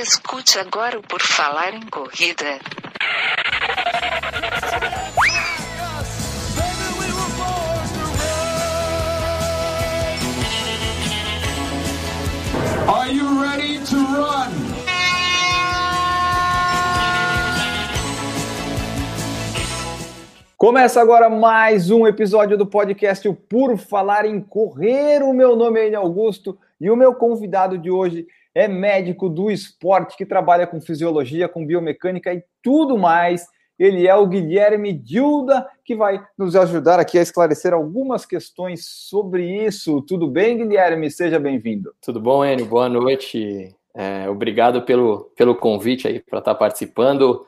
Escute agora o Por Falar em Corrida. Are you ready to run? Começa agora mais um episódio do podcast o Por Falar em Correr. O meu nome é Augusto e o meu convidado de hoje é médico do esporte que trabalha com fisiologia, com biomecânica e tudo mais. Ele é o Guilherme Dilda, que vai nos ajudar aqui a esclarecer algumas questões sobre isso. Tudo bem, Guilherme? Seja bem-vindo. Tudo bom, Enio? Boa noite. É, obrigado pelo, pelo convite aí para estar participando.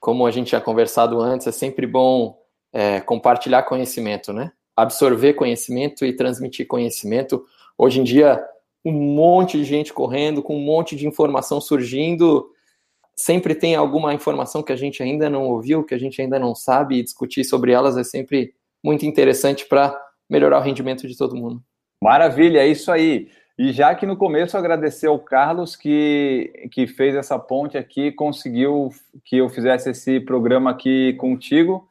Como a gente tinha conversado antes, é sempre bom é, compartilhar conhecimento, né? Absorver conhecimento e transmitir conhecimento. Hoje em dia, um monte de gente correndo, com um monte de informação surgindo. Sempre tem alguma informação que a gente ainda não ouviu, que a gente ainda não sabe, e discutir sobre elas é sempre muito interessante para melhorar o rendimento de todo mundo. Maravilha, é isso aí. E já que no começo agradecer ao Carlos que, que fez essa ponte aqui, conseguiu que eu fizesse esse programa aqui contigo.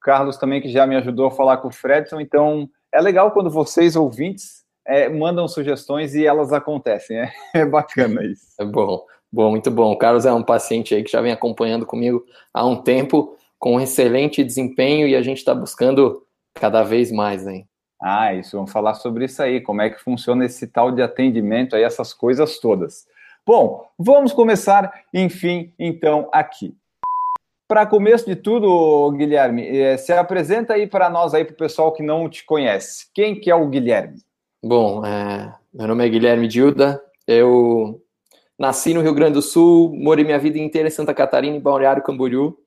Carlos também que já me ajudou a falar com o Fredson. Então, é legal quando vocês, ouvintes, é, mandam sugestões e elas acontecem. É, é bacana isso. É bom, bom, muito bom. O Carlos é um paciente aí que já vem acompanhando comigo há um tempo, com um excelente desempenho e a gente está buscando cada vez mais aí. Ah, isso, vamos falar sobre isso aí, como é que funciona esse tal de atendimento aí, essas coisas todas. Bom, vamos começar, enfim, então, aqui. Para começo de tudo, Guilherme, eh, se apresenta aí para nós aí, para o pessoal que não te conhece. Quem que é o Guilherme? Bom, é, meu nome é Guilherme Dilda, eu nasci no Rio Grande do Sul, morei minha vida inteira em Santa Catarina, em Balneário Camboriú,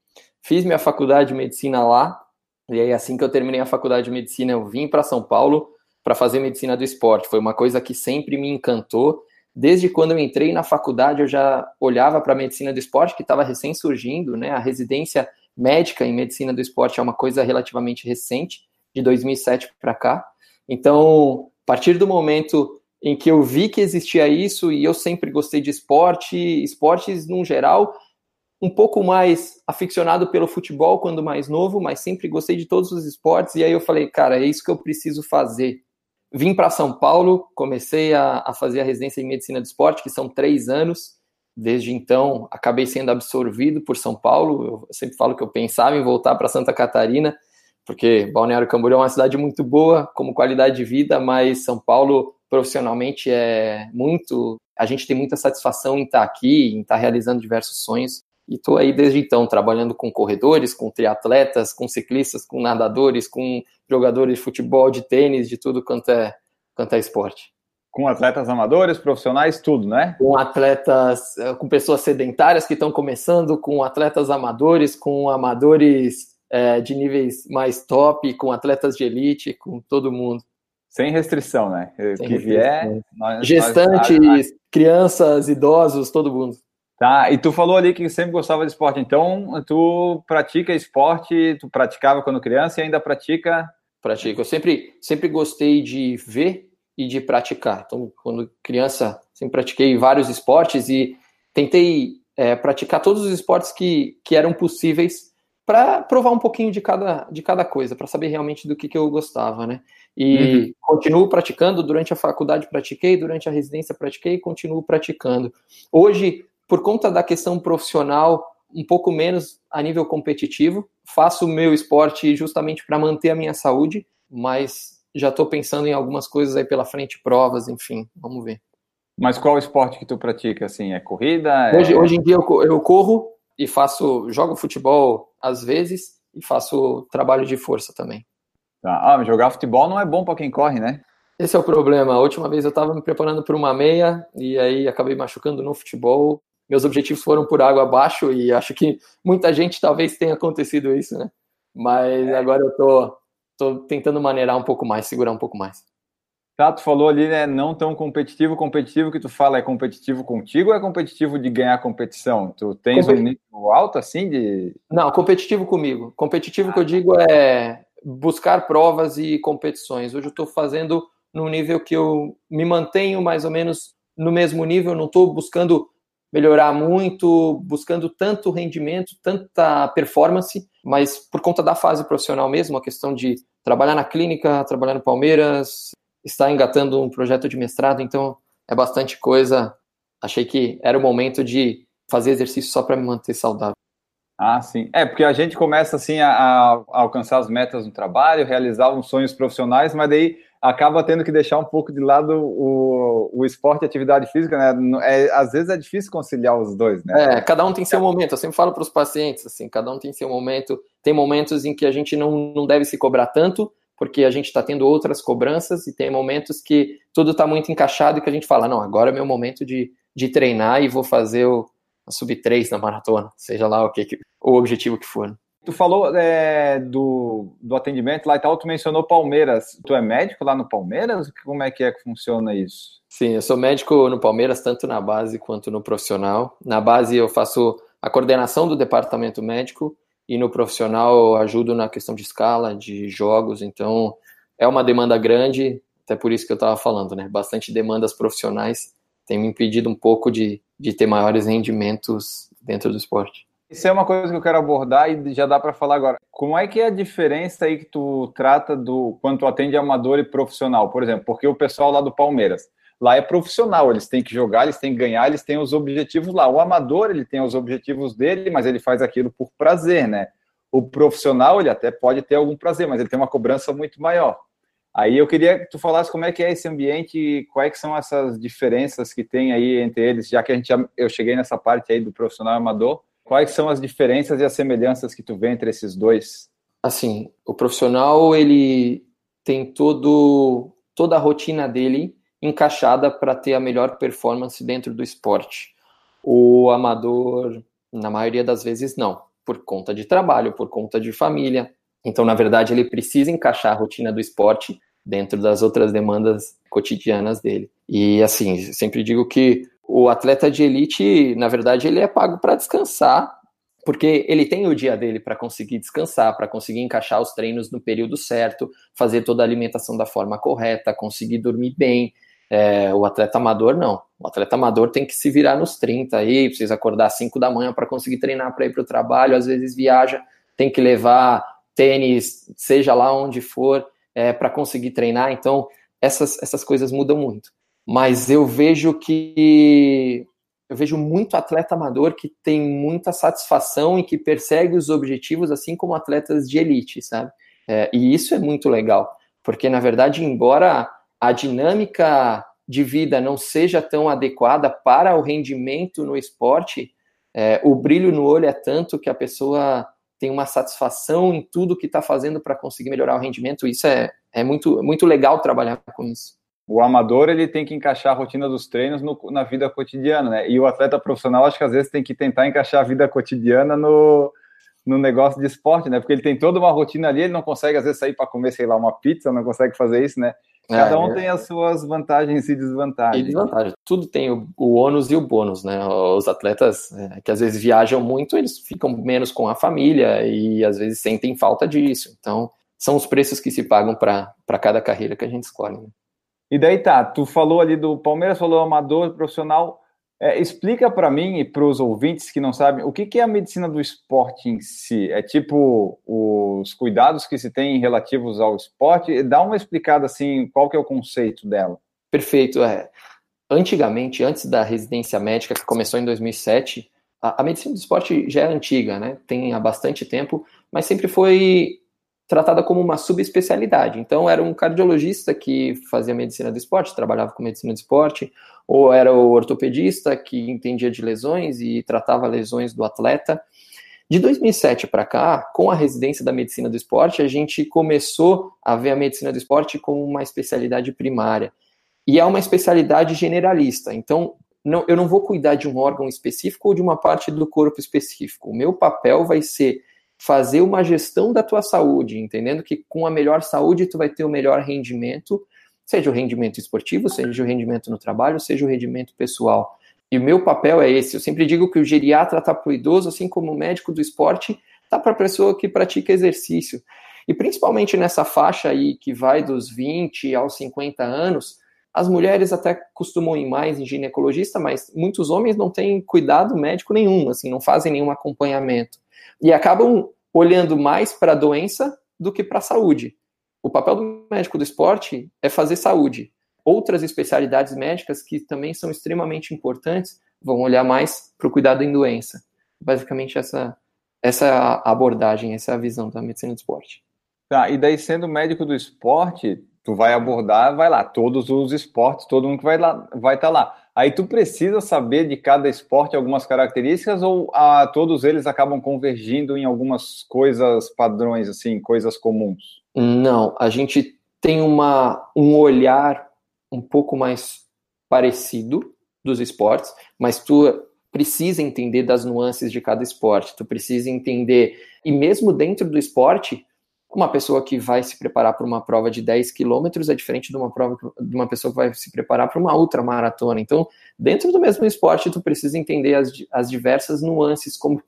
fiz minha faculdade de medicina lá, e aí assim que eu terminei a faculdade de medicina, eu vim para São Paulo para fazer medicina do esporte. Foi uma coisa que sempre me encantou. Desde quando eu entrei na faculdade, eu já olhava para a medicina do esporte, que estava recém surgindo, né? A residência médica em medicina do esporte é uma coisa relativamente recente, de 2007 para cá. Então, a partir do momento em que eu vi que existia isso, e eu sempre gostei de esporte, esportes no geral, um pouco mais aficionado pelo futebol quando mais novo, mas sempre gostei de todos os esportes, e aí eu falei, cara, é isso que eu preciso fazer. Vim para São Paulo, comecei a, a, fazer a residência em medicina do esporte, que são três anos. Desde então, acabei sendo absorvido por São Paulo. Eu sempre falo que eu pensava em voltar para Santa Catarina, porque Balneário Camboriú é uma cidade muito boa, como qualidade de vida, mas São Paulo profissionalmente é muito. A gente tem muita satisfação em estar aqui, em estar realizando diversos sonhos. E estou aí desde então, trabalhando com corredores, com triatletas, com ciclistas, com nadadores, com jogadores de futebol, de tênis, de tudo quanto é, quanto é esporte. Com atletas amadores, profissionais, tudo, né? Com atletas, eh, com pessoas sedentárias que estão começando, com atletas amadores, com amadores é, de níveis mais top, com atletas de elite, com todo mundo. Sem restrição, né? Sem que restrição. vier. Nós, Gestantes, nós... crianças, idosos, todo mundo. Tá, e tu falou ali que sempre gostava de esporte, então tu pratica esporte, tu praticava quando criança e ainda pratica? Pratico, eu sempre, sempre gostei de ver e de praticar. Então, quando criança, sempre pratiquei vários esportes e tentei é, praticar todos os esportes que, que eram possíveis para provar um pouquinho de cada, de cada coisa, para saber realmente do que, que eu gostava, né? E uhum. continuo praticando, durante a faculdade pratiquei, durante a residência pratiquei e continuo praticando. Hoje, por conta da questão profissional, um pouco menos a nível competitivo. Faço o meu esporte justamente para manter a minha saúde, mas já estou pensando em algumas coisas aí pela frente, provas, enfim, vamos ver. Mas qual esporte que tu pratica, assim, é corrida? É... Hoje, hoje em dia eu, eu corro e faço, jogo futebol às vezes e faço trabalho de força também. Tá. Ah, jogar futebol não é bom para quem corre, né? Esse é o problema. A última vez eu estava me preparando para uma meia e aí acabei machucando no futebol meus objetivos foram por água abaixo e acho que muita gente talvez tenha acontecido isso, né? Mas é. agora eu tô, tô tentando maneirar um pouco mais, segurar um pouco mais. Tá, tu falou ali, né, não tão competitivo, competitivo que tu fala é competitivo contigo ou é competitivo de ganhar competição? Tu tens Compet... um nível alto assim de... Não, competitivo comigo. Competitivo ah. que eu digo é buscar provas e competições. Hoje eu estou fazendo num nível que eu me mantenho mais ou menos no mesmo nível, não estou buscando melhorar muito, buscando tanto rendimento, tanta performance, mas por conta da fase profissional mesmo, a questão de trabalhar na clínica, trabalhar no Palmeiras, estar engatando um projeto de mestrado, então é bastante coisa. Achei que era o momento de fazer exercício só para me manter saudável. Ah, sim. É, porque a gente começa assim a, a, alcançar as metas no trabalho, realizar uns sonhos profissionais, mas daí acaba tendo que deixar um pouco de lado o, o esporte e a atividade física, né? É, às vezes é difícil conciliar os dois, né? É, cada um tem seu momento. Eu sempre falo para os pacientes assim, cada um tem seu momento. Tem momentos em que a gente não, não deve se cobrar tanto, porque a gente está tendo outras cobranças, e tem momentos que tudo está muito encaixado e que a gente fala, não, agora é meu momento de, de treinar e vou fazer o, a sub 3 na maratona, seja lá o que, o objetivo que for. Tu falou é, do, do atendimento lá e tal, tu mencionou Palmeiras. Tu é médico lá no Palmeiras? Como é que é que funciona isso? Sim, eu sou médico no Palmeiras, tanto na base quanto no profissional. Na base eu faço a coordenação do departamento médico e no profissional ajudo na questão de escala, de jogos, então é uma demanda grande, até por isso que eu estava falando, né? Bastante demandas profissionais tem me impedido um pouco de, de ter maiores rendimentos dentro do esporte. Isso é uma coisa que eu quero abordar e já dá para falar agora. Como é que é a diferença aí que tu trata do quanto atende amador e profissional, por exemplo? Porque o pessoal lá do Palmeiras, lá é profissional, eles têm que jogar, eles têm que ganhar, eles têm os objetivos lá. O amador, ele tem os objetivos dele, mas ele faz aquilo por prazer, né? O profissional, ele até pode ter algum prazer, mas ele tem uma cobrança muito maior. Aí eu queria que tu falasse como é que é esse ambiente e quais são essas diferenças que tem aí entre eles, já que a gente já, eu cheguei nessa parte aí do profissional amador. Quais são as diferenças e as semelhanças que tu vê entre esses dois? Assim, o profissional ele tem todo toda a rotina dele encaixada para ter a melhor performance dentro do esporte. O amador, na maioria das vezes, não, por conta de trabalho, por conta de família. Então, na verdade, ele precisa encaixar a rotina do esporte dentro das outras demandas cotidianas dele. E assim, sempre digo que o atleta de elite, na verdade, ele é pago para descansar, porque ele tem o dia dele para conseguir descansar, para conseguir encaixar os treinos no período certo, fazer toda a alimentação da forma correta, conseguir dormir bem. É, o atleta amador não. O atleta amador tem que se virar nos 30 aí, precisa acordar às 5 da manhã para conseguir treinar para ir para o trabalho, às vezes viaja, tem que levar tênis, seja lá onde for, é, para conseguir treinar. Então, essas, essas coisas mudam muito. Mas eu vejo que eu vejo muito atleta amador que tem muita satisfação e que persegue os objetivos, assim como atletas de elite, sabe? É, e isso é muito legal, porque na verdade, embora a dinâmica de vida não seja tão adequada para o rendimento no esporte, é, o brilho no olho é tanto que a pessoa tem uma satisfação em tudo que está fazendo para conseguir melhorar o rendimento. Isso é, é muito, muito legal trabalhar com isso. O amador ele tem que encaixar a rotina dos treinos no, na vida cotidiana, né? E o atleta profissional acho que às vezes tem que tentar encaixar a vida cotidiana no, no negócio de esporte, né? Porque ele tem toda uma rotina ali, ele não consegue às vezes sair para comer, sei lá, uma pizza, não consegue fazer isso, né? Cada um é, tem as suas vantagens e desvantagens. E desvantagens. Tudo tem o, o ônus e o bônus, né? Os atletas é, que às vezes viajam muito, eles ficam menos com a família e às vezes sentem falta disso. Então, são os preços que se pagam para cada carreira que a gente escolhe. Né? E daí tá, tu falou ali do Palmeiras, falou amador, profissional. É, explica para mim e para os ouvintes que não sabem o que, que, é a medicina do esporte em si. É tipo os cuidados que se tem relativos ao esporte. Dá uma explicada assim, qual que é o conceito dela? Perfeito. É. Antigamente, antes da residência médica que começou em 2007, a, a medicina do esporte já é antiga, né? Tem há bastante tempo, mas sempre foi tratada como uma subespecialidade. Então, era um cardiologista que fazia medicina do esporte, trabalhava com medicina do esporte, ou era o ortopedista que entendia de lesões e tratava lesões do atleta. De 2007 para cá, com a residência da medicina do esporte, a gente começou a ver a medicina do esporte como uma especialidade primária. E é uma especialidade generalista. Então, não, eu não vou cuidar de um órgão específico ou de uma parte do corpo específico. O meu papel vai ser fazer uma gestão da tua saúde, entendendo que com a melhor saúde tu vai ter o melhor rendimento, seja o rendimento esportivo, seja o rendimento no trabalho, seja o rendimento pessoal. E o meu papel é esse. Eu sempre digo que o geriatra está para o idoso, assim como o médico do esporte está para a pessoa que pratica exercício. E principalmente nessa faixa aí que vai dos 20 aos 50 anos, as mulheres até costumam ir mais em ginecologista, mas muitos homens não têm cuidado médico nenhum, assim, não fazem nenhum acompanhamento. E acabam olhando mais para a doença do que para a saúde. O papel do médico do esporte é fazer saúde. Outras especialidades médicas que também são extremamente importantes vão olhar mais para o cuidado em doença. Basicamente, essa, essa abordagem, essa é visão da medicina do esporte. Tá, e daí, sendo médico do esporte, tu vai abordar, vai lá, todos os esportes, todo mundo que vai lá, vai estar tá lá. Aí tu precisa saber de cada esporte algumas características ou ah, todos eles acabam convergindo em algumas coisas padrões, assim, coisas comuns? Não, a gente tem uma, um olhar um pouco mais parecido dos esportes, mas tu precisa entender das nuances de cada esporte, tu precisa entender, e mesmo dentro do esporte, uma pessoa que vai se preparar para uma prova de 10 quilômetros é diferente de uma prova de uma pessoa que vai se preparar para uma ultramaratona. Então, dentro do mesmo esporte, tu precisa entender as, as diversas nuances, como,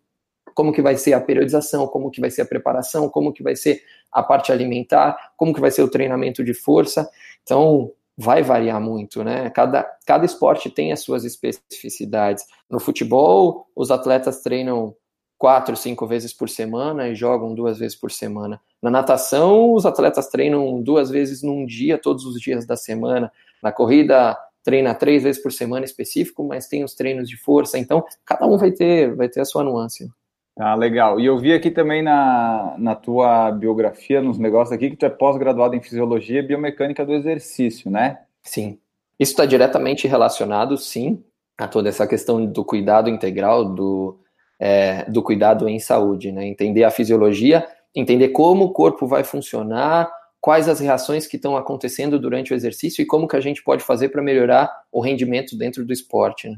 como que vai ser a periodização, como que vai ser a preparação, como que vai ser a parte alimentar, como que vai ser o treinamento de força. Então, vai variar muito, né? Cada, cada esporte tem as suas especificidades. No futebol, os atletas treinam quatro, cinco vezes por semana e jogam duas vezes por semana. Na natação, os atletas treinam duas vezes num dia, todos os dias da semana. Na corrida, treina três vezes por semana específico, mas tem os treinos de força. Então, cada um vai ter, vai ter a sua nuance. Ah, legal. E eu vi aqui também na, na tua biografia, nos negócios aqui, que tu é pós-graduado em Fisiologia e Biomecânica do Exercício, né? Sim. Isso está diretamente relacionado, sim, a toda essa questão do cuidado integral, do, é, do cuidado em saúde, né? Entender a fisiologia, entender como o corpo vai funcionar, quais as reações que estão acontecendo durante o exercício e como que a gente pode fazer para melhorar o rendimento dentro do esporte. Né?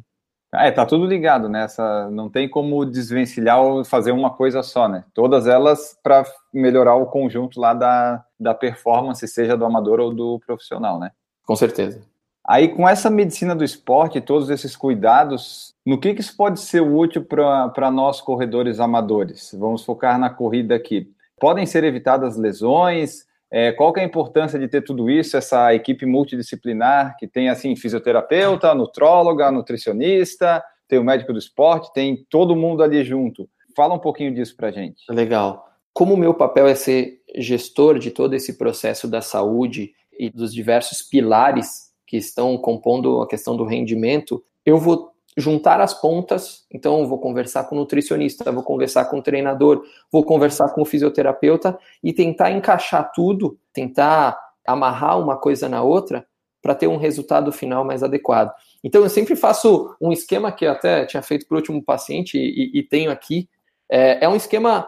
É, tá tudo ligado, né? Essa, não tem como desvencilhar ou fazer uma coisa só, né? Todas elas para melhorar o conjunto lá da, da performance, seja do amador ou do profissional, né? Com certeza. Aí, com essa medicina do esporte, todos esses cuidados, no que, que isso pode ser útil para nós corredores amadores? Vamos focar na corrida aqui. Podem ser evitadas lesões? É, qual que é a importância de ter tudo isso, essa equipe multidisciplinar que tem assim fisioterapeuta, nutróloga, nutricionista, tem o médico do esporte, tem todo mundo ali junto. Fala um pouquinho disso para gente. Legal. Como o meu papel é ser gestor de todo esse processo da saúde e dos diversos pilares que estão compondo a questão do rendimento, eu vou juntar as pontas, então vou conversar com o nutricionista, vou conversar com o treinador, vou conversar com o fisioterapeuta e tentar encaixar tudo, tentar amarrar uma coisa na outra para ter um resultado final mais adequado. Então eu sempre faço um esquema que eu até tinha feito para o último paciente e, e tenho aqui, é, é um esquema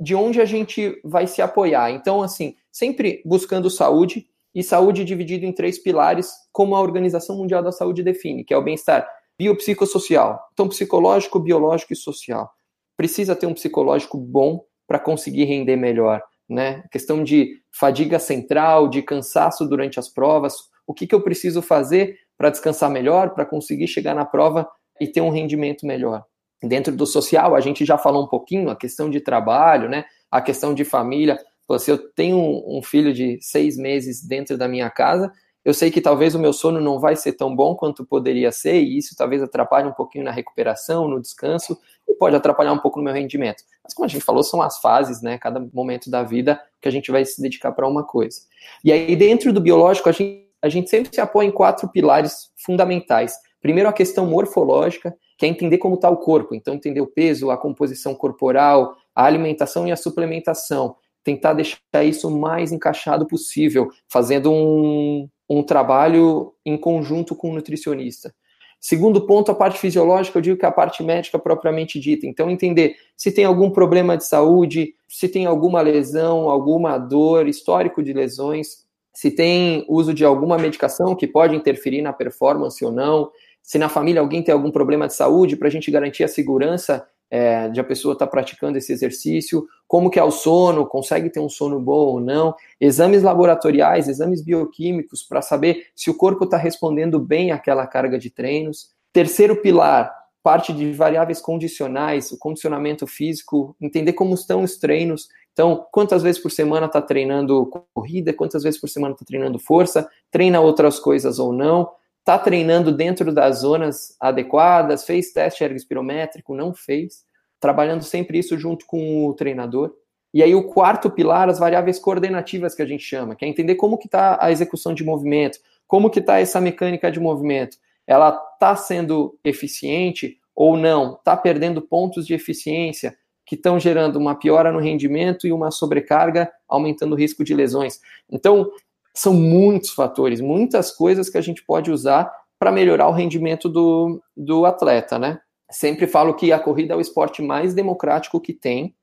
de onde a gente vai se apoiar. Então, assim, sempre buscando saúde, e saúde dividido em três pilares, como a Organização Mundial da Saúde define, que é o bem-estar biopsicossocial. Então, psicológico, biológico e social. Precisa ter um psicológico bom para conseguir render melhor, né? questão de fadiga central, de cansaço durante as provas. O que, que eu preciso fazer para descansar melhor, para conseguir chegar na prova e ter um rendimento melhor? Dentro do social, a gente já falou um pouquinho a questão de trabalho, né? A questão de família. Se eu tenho um, filho de seis meses dentro da minha casa, eu sei que talvez o meu sono não vai ser tão bom quanto poderia ser, e isso talvez atrapalhe um pouquinho na recuperação, no descanso, e pode atrapalhar um pouco no meu rendimento. Mas como a gente falou, são as fases, né? Cada momento da vida que a gente vai se dedicar para uma coisa. E aí, dentro do biológico, a gente, a gente sempre se apoia em quatro pilares fundamentais. Primeiro, a questão morfológica, que é entender como está o corpo. Então, entender o peso, a composição corporal, a alimentação e a suplementação tentar deixar isso o mais encaixado possível, fazendo um, um trabalho em conjunto com o nutricionista. Segundo ponto, a parte fisiológica, eu digo que é a parte médica propriamente dita. Então, entender se tem algum problema de saúde, se tem alguma lesão, alguma dor, histórico de lesões, se tem uso de alguma medicação que pode interferir na performance ou não, se na família alguém tem algum problema de saúde, para a gente garantir a segurança é, de a pessoa estar tá praticando esse exercício, como que é o sono, consegue ter um sono bom ou não, exames laboratoriais, exames bioquímicos para saber se o corpo está respondendo bem àquela carga de treinos. Terceiro pilar, parte de variáveis condicionais, o condicionamento físico, entender como estão os treinos. Então, quantas vezes por semana está treinando corrida, quantas vezes por semana está treinando força, treina outras coisas ou não, está treinando dentro das zonas adequadas, fez teste ergospirométrico, não fez, trabalhando sempre isso junto com o treinador. E aí o quarto pilar, as variáveis coordenativas que a gente chama, que é entender como que está a execução de movimento, como que está essa mecânica de movimento. Ela está sendo eficiente ou não? Está perdendo pontos de eficiência que estão gerando uma piora no rendimento e uma sobrecarga, aumentando o risco de lesões. Então, são muitos fatores, muitas coisas que a gente pode usar para melhorar o rendimento do, do atleta, né? Sempre falo que a corrida é o esporte mais democrático que tem,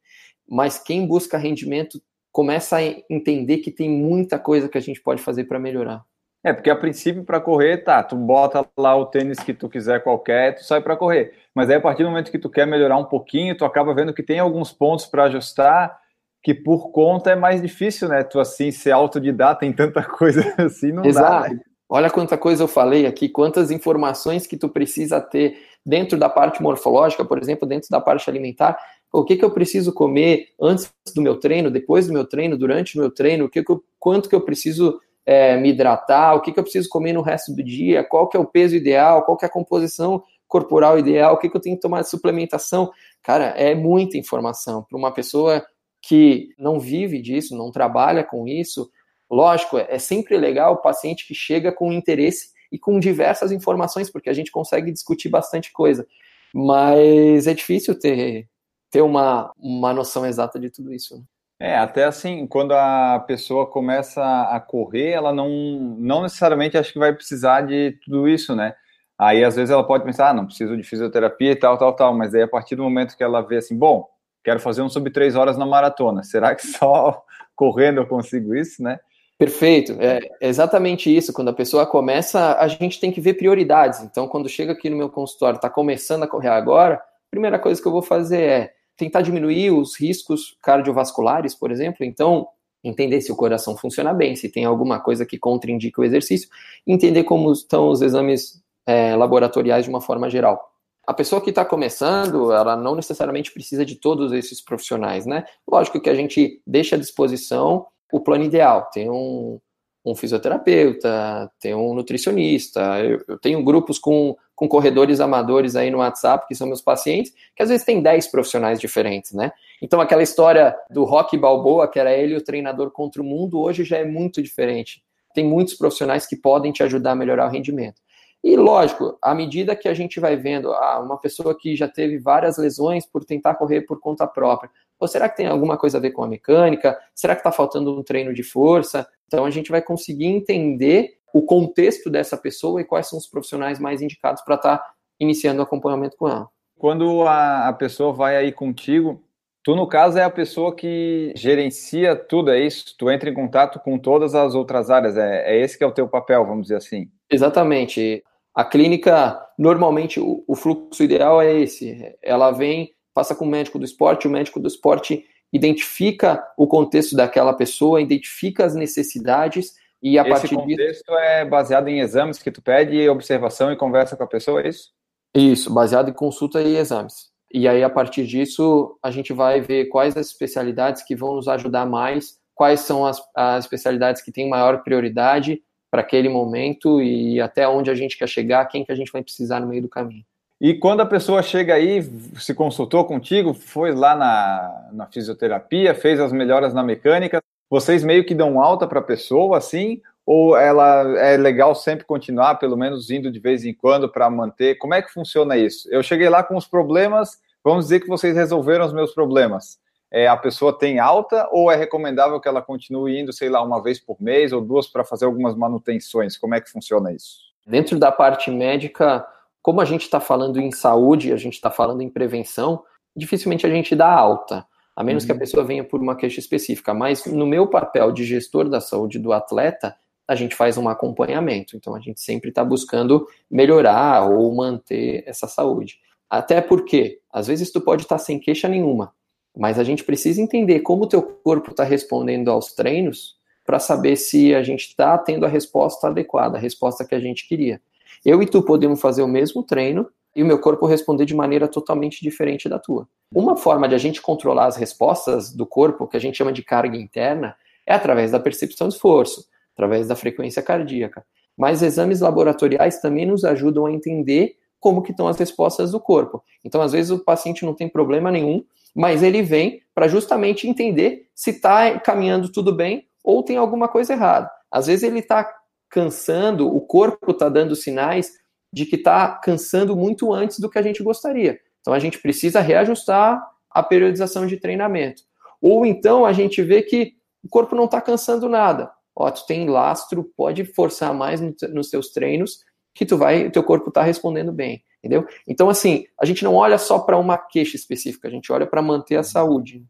mas quem busca rendimento começa a entender que tem muita coisa que a gente pode fazer para melhorar. É, porque a princípio para correr, tá, tu bota lá o tênis que tu quiser qualquer, tu sai para correr. Mas aí a partir do momento que tu quer melhorar um pouquinho, tu acaba vendo que tem alguns pontos para ajustar que por conta é mais difícil, né? Tu assim ser autodidata em tanta coisa assim não Exato. dá. Né? Olha quanta coisa eu falei aqui, quantas informações que tu precisa ter dentro da parte morfológica, por exemplo, dentro da parte alimentar, o que, que eu preciso comer antes do meu treino, depois do meu treino, durante o meu treino, o que, que eu, quanto que eu preciso é, me hidratar, o que, que eu preciso comer no resto do dia, qual que é o peso ideal, qual que é a composição corporal ideal, o que, que eu tenho que tomar de suplementação. Cara, é muita informação para uma pessoa que não vive disso, não trabalha com isso. Lógico, é sempre legal o paciente que chega com interesse e com diversas informações, porque a gente consegue discutir bastante coisa. Mas é difícil ter ter uma, uma noção exata de tudo isso. Né? É, até assim, quando a pessoa começa a correr, ela não, não necessariamente acho que vai precisar de tudo isso, né? Aí às vezes ela pode pensar, ah, não preciso de fisioterapia e tal, tal, tal, mas aí a partir do momento que ela vê assim, bom, quero fazer um sub três horas na maratona, será que só correndo eu consigo isso, né? Perfeito, é exatamente isso. Quando a pessoa começa, a gente tem que ver prioridades. Então, quando chega aqui no meu consultório, está começando a correr agora, a primeira coisa que eu vou fazer é tentar diminuir os riscos cardiovasculares, por exemplo. Então, entender se o coração funciona bem, se tem alguma coisa que contraindica o exercício, entender como estão os exames é, laboratoriais de uma forma geral. A pessoa que está começando, ela não necessariamente precisa de todos esses profissionais, né? Lógico que a gente deixa à disposição o plano ideal. Tem um, um fisioterapeuta, tem um nutricionista, eu, eu, tenho grupos com, com corredores amadores aí no WhatsApp, que são meus pacientes, que às vezes tem 10 profissionais diferentes, né? Então aquela história do Rock Balboa, que era ele o treinador contra o mundo, hoje já é muito diferente. Tem muitos profissionais que podem te ajudar a melhorar o rendimento. E lógico, à medida que a gente vai vendo ah, uma pessoa que já teve várias lesões por tentar correr por conta própria, ou será que tem alguma coisa a ver com a mecânica? Será que está faltando um treino de força? Então a gente vai conseguir entender o contexto dessa pessoa e quais são os profissionais mais indicados para estar tá iniciando o acompanhamento com ela. Quando a, a pessoa vai aí contigo, tu no caso é a pessoa que gerencia tudo, é isso? Tu entra em contato com todas as outras áreas, é, é esse que é o teu papel, vamos dizer assim? Exatamente. A clínica, normalmente, o, o fluxo ideal é esse. Ela vem, passa com o médico do esporte, o médico do esporte identifica o contexto daquela pessoa, identifica as necessidades e a Esse partir disso... contexto é baseado em exames que tu pede, observação e conversa com a pessoa, é isso? Isso, baseado em consulta e exames. E aí, a partir disso, a gente vai ver quais as especialidades que vão nos ajudar mais, quais são as, as especialidades que têm maior prioridade para aquele momento e até onde a gente quer chegar, quem que a gente vai precisar no meio do caminho. E quando a pessoa chega aí, se consultou contigo, foi lá na, na fisioterapia, fez as melhoras na mecânica, vocês meio que dão alta para a pessoa, assim? Ou ela é legal sempre continuar, pelo menos indo de vez em quando para manter? Como é que funciona isso? Eu cheguei lá com os problemas, vamos dizer que vocês resolveram os meus problemas. É, a pessoa tem alta ou é recomendável que ela continue indo, sei lá, uma vez por mês ou duas para fazer algumas manutenções? Como é que funciona isso? Dentro da parte médica, como a gente está falando em saúde, a gente está falando em prevenção, dificilmente a gente dá alta, a menos uhum. que a uhum. pessoa venha por uma queixa específica. Mas no meu papel de gestor da saúde do atleta, a gente faz um acompanhamento. Então a gente sempre está buscando melhorar ou manter essa saúde. Até porque, às vezes, tu pode estar tá sem queixa nenhuma, mas a gente precisa entender como o teu corpo está respondendo aos treinos para saber se a gente está tendo a resposta adequada, a resposta que a gente queria. Eu e tu podemos fazer o mesmo treino, e o meu corpo responder de maneira totalmente diferente da tua. Uma forma de a gente controlar as respostas do corpo, que a gente chama de carga interna, é através da percepção de esforço, através da frequência cardíaca. Mas exames laboratoriais também nos ajudam a entender como que estão as respostas do corpo. Então, às vezes, o paciente não tem problema nenhum, mas ele vem para justamente entender se está caminhando tudo bem ou tem alguma coisa errada. Às vezes ele está cansando, o corpo está dando sinais de que está cansando muito antes do que a gente gostaria. Então a gente precisa reajustar a periodização de treinamento. Ou então a gente vê que o corpo não está cansando nada. Ó, tu tem lastro, pode forçar mais nos teus treinos, que tu vai, teu corpo está respondendo bem, entendeu? Então assim, a gente não olha só para uma queixa específica, a gente olha para manter a saúde.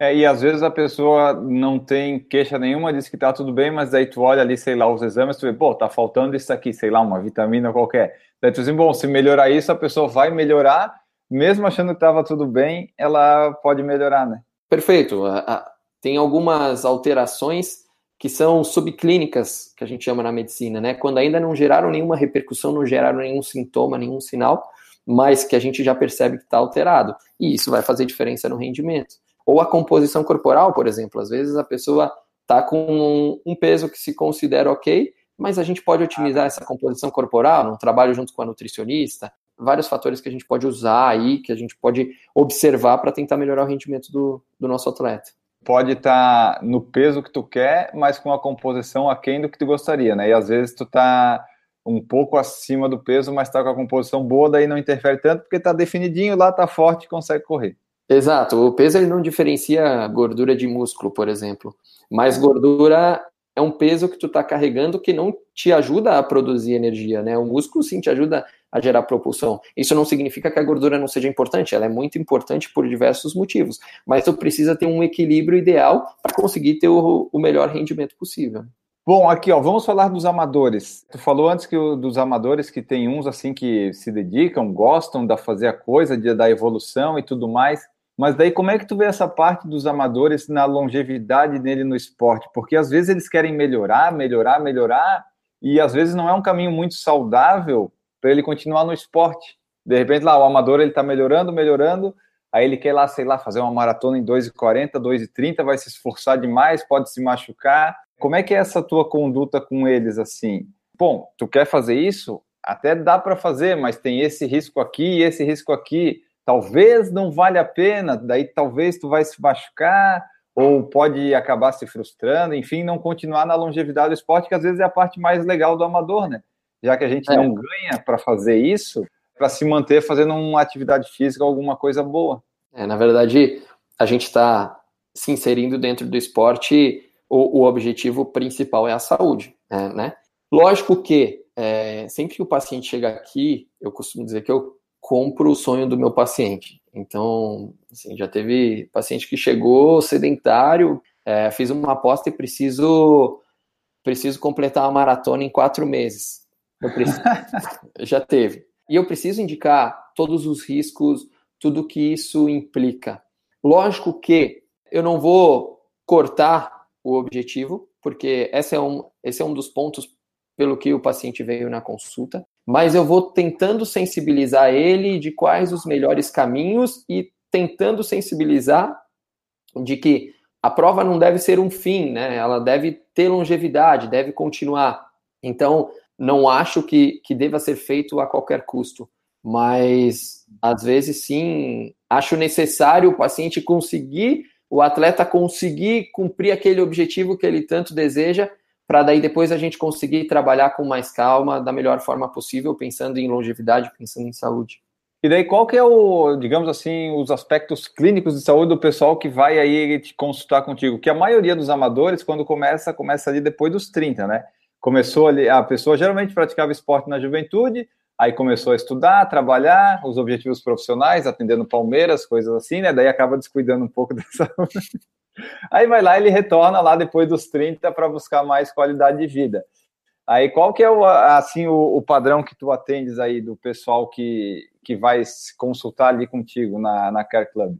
É, e às vezes a pessoa não tem queixa nenhuma, diz que tá tudo bem, mas daí tu olha ali, sei lá, os exames, tu vê, pô, tá faltando isso aqui, sei lá, uma vitamina qualquer. Daí tu diz, bom, se melhorar isso, a pessoa vai melhorar, mesmo achando que tava tudo bem, ela pode melhorar, né? Perfeito. Tem algumas alterações que são subclínicas, que a gente chama na medicina, né? Quando ainda não geraram nenhuma repercussão, não geraram nenhum sintoma, nenhum sinal, mas que a gente já percebe que está alterado. E isso vai fazer diferença no rendimento. Ou a composição corporal, por exemplo. Às vezes a pessoa está com um peso que se considera ok, mas a gente pode otimizar essa composição corporal num trabalho junto com a nutricionista. Vários fatores que a gente pode usar aí, que a gente pode observar para tentar melhorar o rendimento do, do nosso atleta. Pode estar tá no peso que tu quer, mas com a composição aquém do que tu gostaria, né? E às vezes tu tá um pouco acima do peso, mas tá com a composição boa, daí não interfere tanto, porque tá definidinho lá, tá forte, consegue correr. Exato, o peso ele não diferencia gordura de músculo, por exemplo, mas gordura é um peso que tu está carregando que não te ajuda a produzir energia, né? O músculo sim te ajuda a gerar propulsão. Isso não significa que a gordura não seja importante, ela é muito importante por diversos motivos, mas tu precisa ter um equilíbrio ideal para conseguir ter o, o, melhor rendimento possível. Bom, aqui ó, vamos falar dos amadores. Tu falou antes que o, dos amadores que tem uns assim que se dedicam, gostam da fazer a coisa, de, da evolução e tudo mais. Mas daí como é que tu vê essa parte dos amadores na longevidade dele no esporte? Porque às vezes eles querem melhorar, melhorar, melhorar, e às vezes não é um caminho muito saudável para ele continuar no esporte. De repente lá o amador ele está melhorando, melhorando, aí ele quer lá, sei lá, fazer uma maratona em 2,40, 2,30, vai se esforçar demais, pode se machucar. Como é que é essa tua conduta com eles assim? Bom, tu quer fazer isso? Até dá para fazer, mas tem esse risco aqui e esse risco aqui talvez não vale a pena, daí talvez tu vai se machucar ou pode acabar se frustrando, enfim, não continuar na longevidade do esporte, que às vezes é a parte mais legal do amador, né? Já que a gente é. não ganha para fazer isso, para se manter fazendo uma atividade física, alguma coisa boa. É, na verdade, a gente está se inserindo dentro do esporte, o, o objetivo principal é a saúde, né? né? Lógico que é, sempre que o paciente chega aqui, eu costumo dizer que eu compro o sonho do meu paciente. Então, assim, já teve paciente que chegou sedentário, é, fiz uma aposta e preciso preciso completar uma maratona em quatro meses. Preciso, já teve. E eu preciso indicar todos os riscos, tudo que isso implica. Lógico que eu não vou cortar o objetivo, porque esse é um, esse é um dos pontos pelo que o paciente veio na consulta mas eu vou tentando sensibilizar ele de quais os melhores caminhos e tentando sensibilizar de que a prova não deve ser um fim, né? Ela deve ter longevidade, deve continuar. Então, não acho que, que deva ser feito a qualquer custo, mas às vezes sim, acho necessário o paciente conseguir, o atleta conseguir cumprir aquele objetivo que ele tanto deseja para daí depois a gente conseguir trabalhar com mais calma, da melhor forma possível, pensando em longevidade, pensando em saúde. E daí qual que é o, digamos assim, os aspectos clínicos de saúde do pessoal que vai aí te consultar contigo? Que a maioria dos amadores, quando começa, começa ali depois dos 30, né? Começou ali, a pessoa geralmente praticava esporte na juventude, aí começou a estudar, trabalhar, os objetivos profissionais, atendendo Palmeiras, coisas assim, né? Daí acaba descuidando um pouco saúde. Aí vai lá, ele retorna lá depois dos 30 para buscar mais qualidade de vida. Aí qual que é o, assim, o, o, padrão que tu atendes aí do pessoal que, que vai consultar ali contigo na, na Care Club?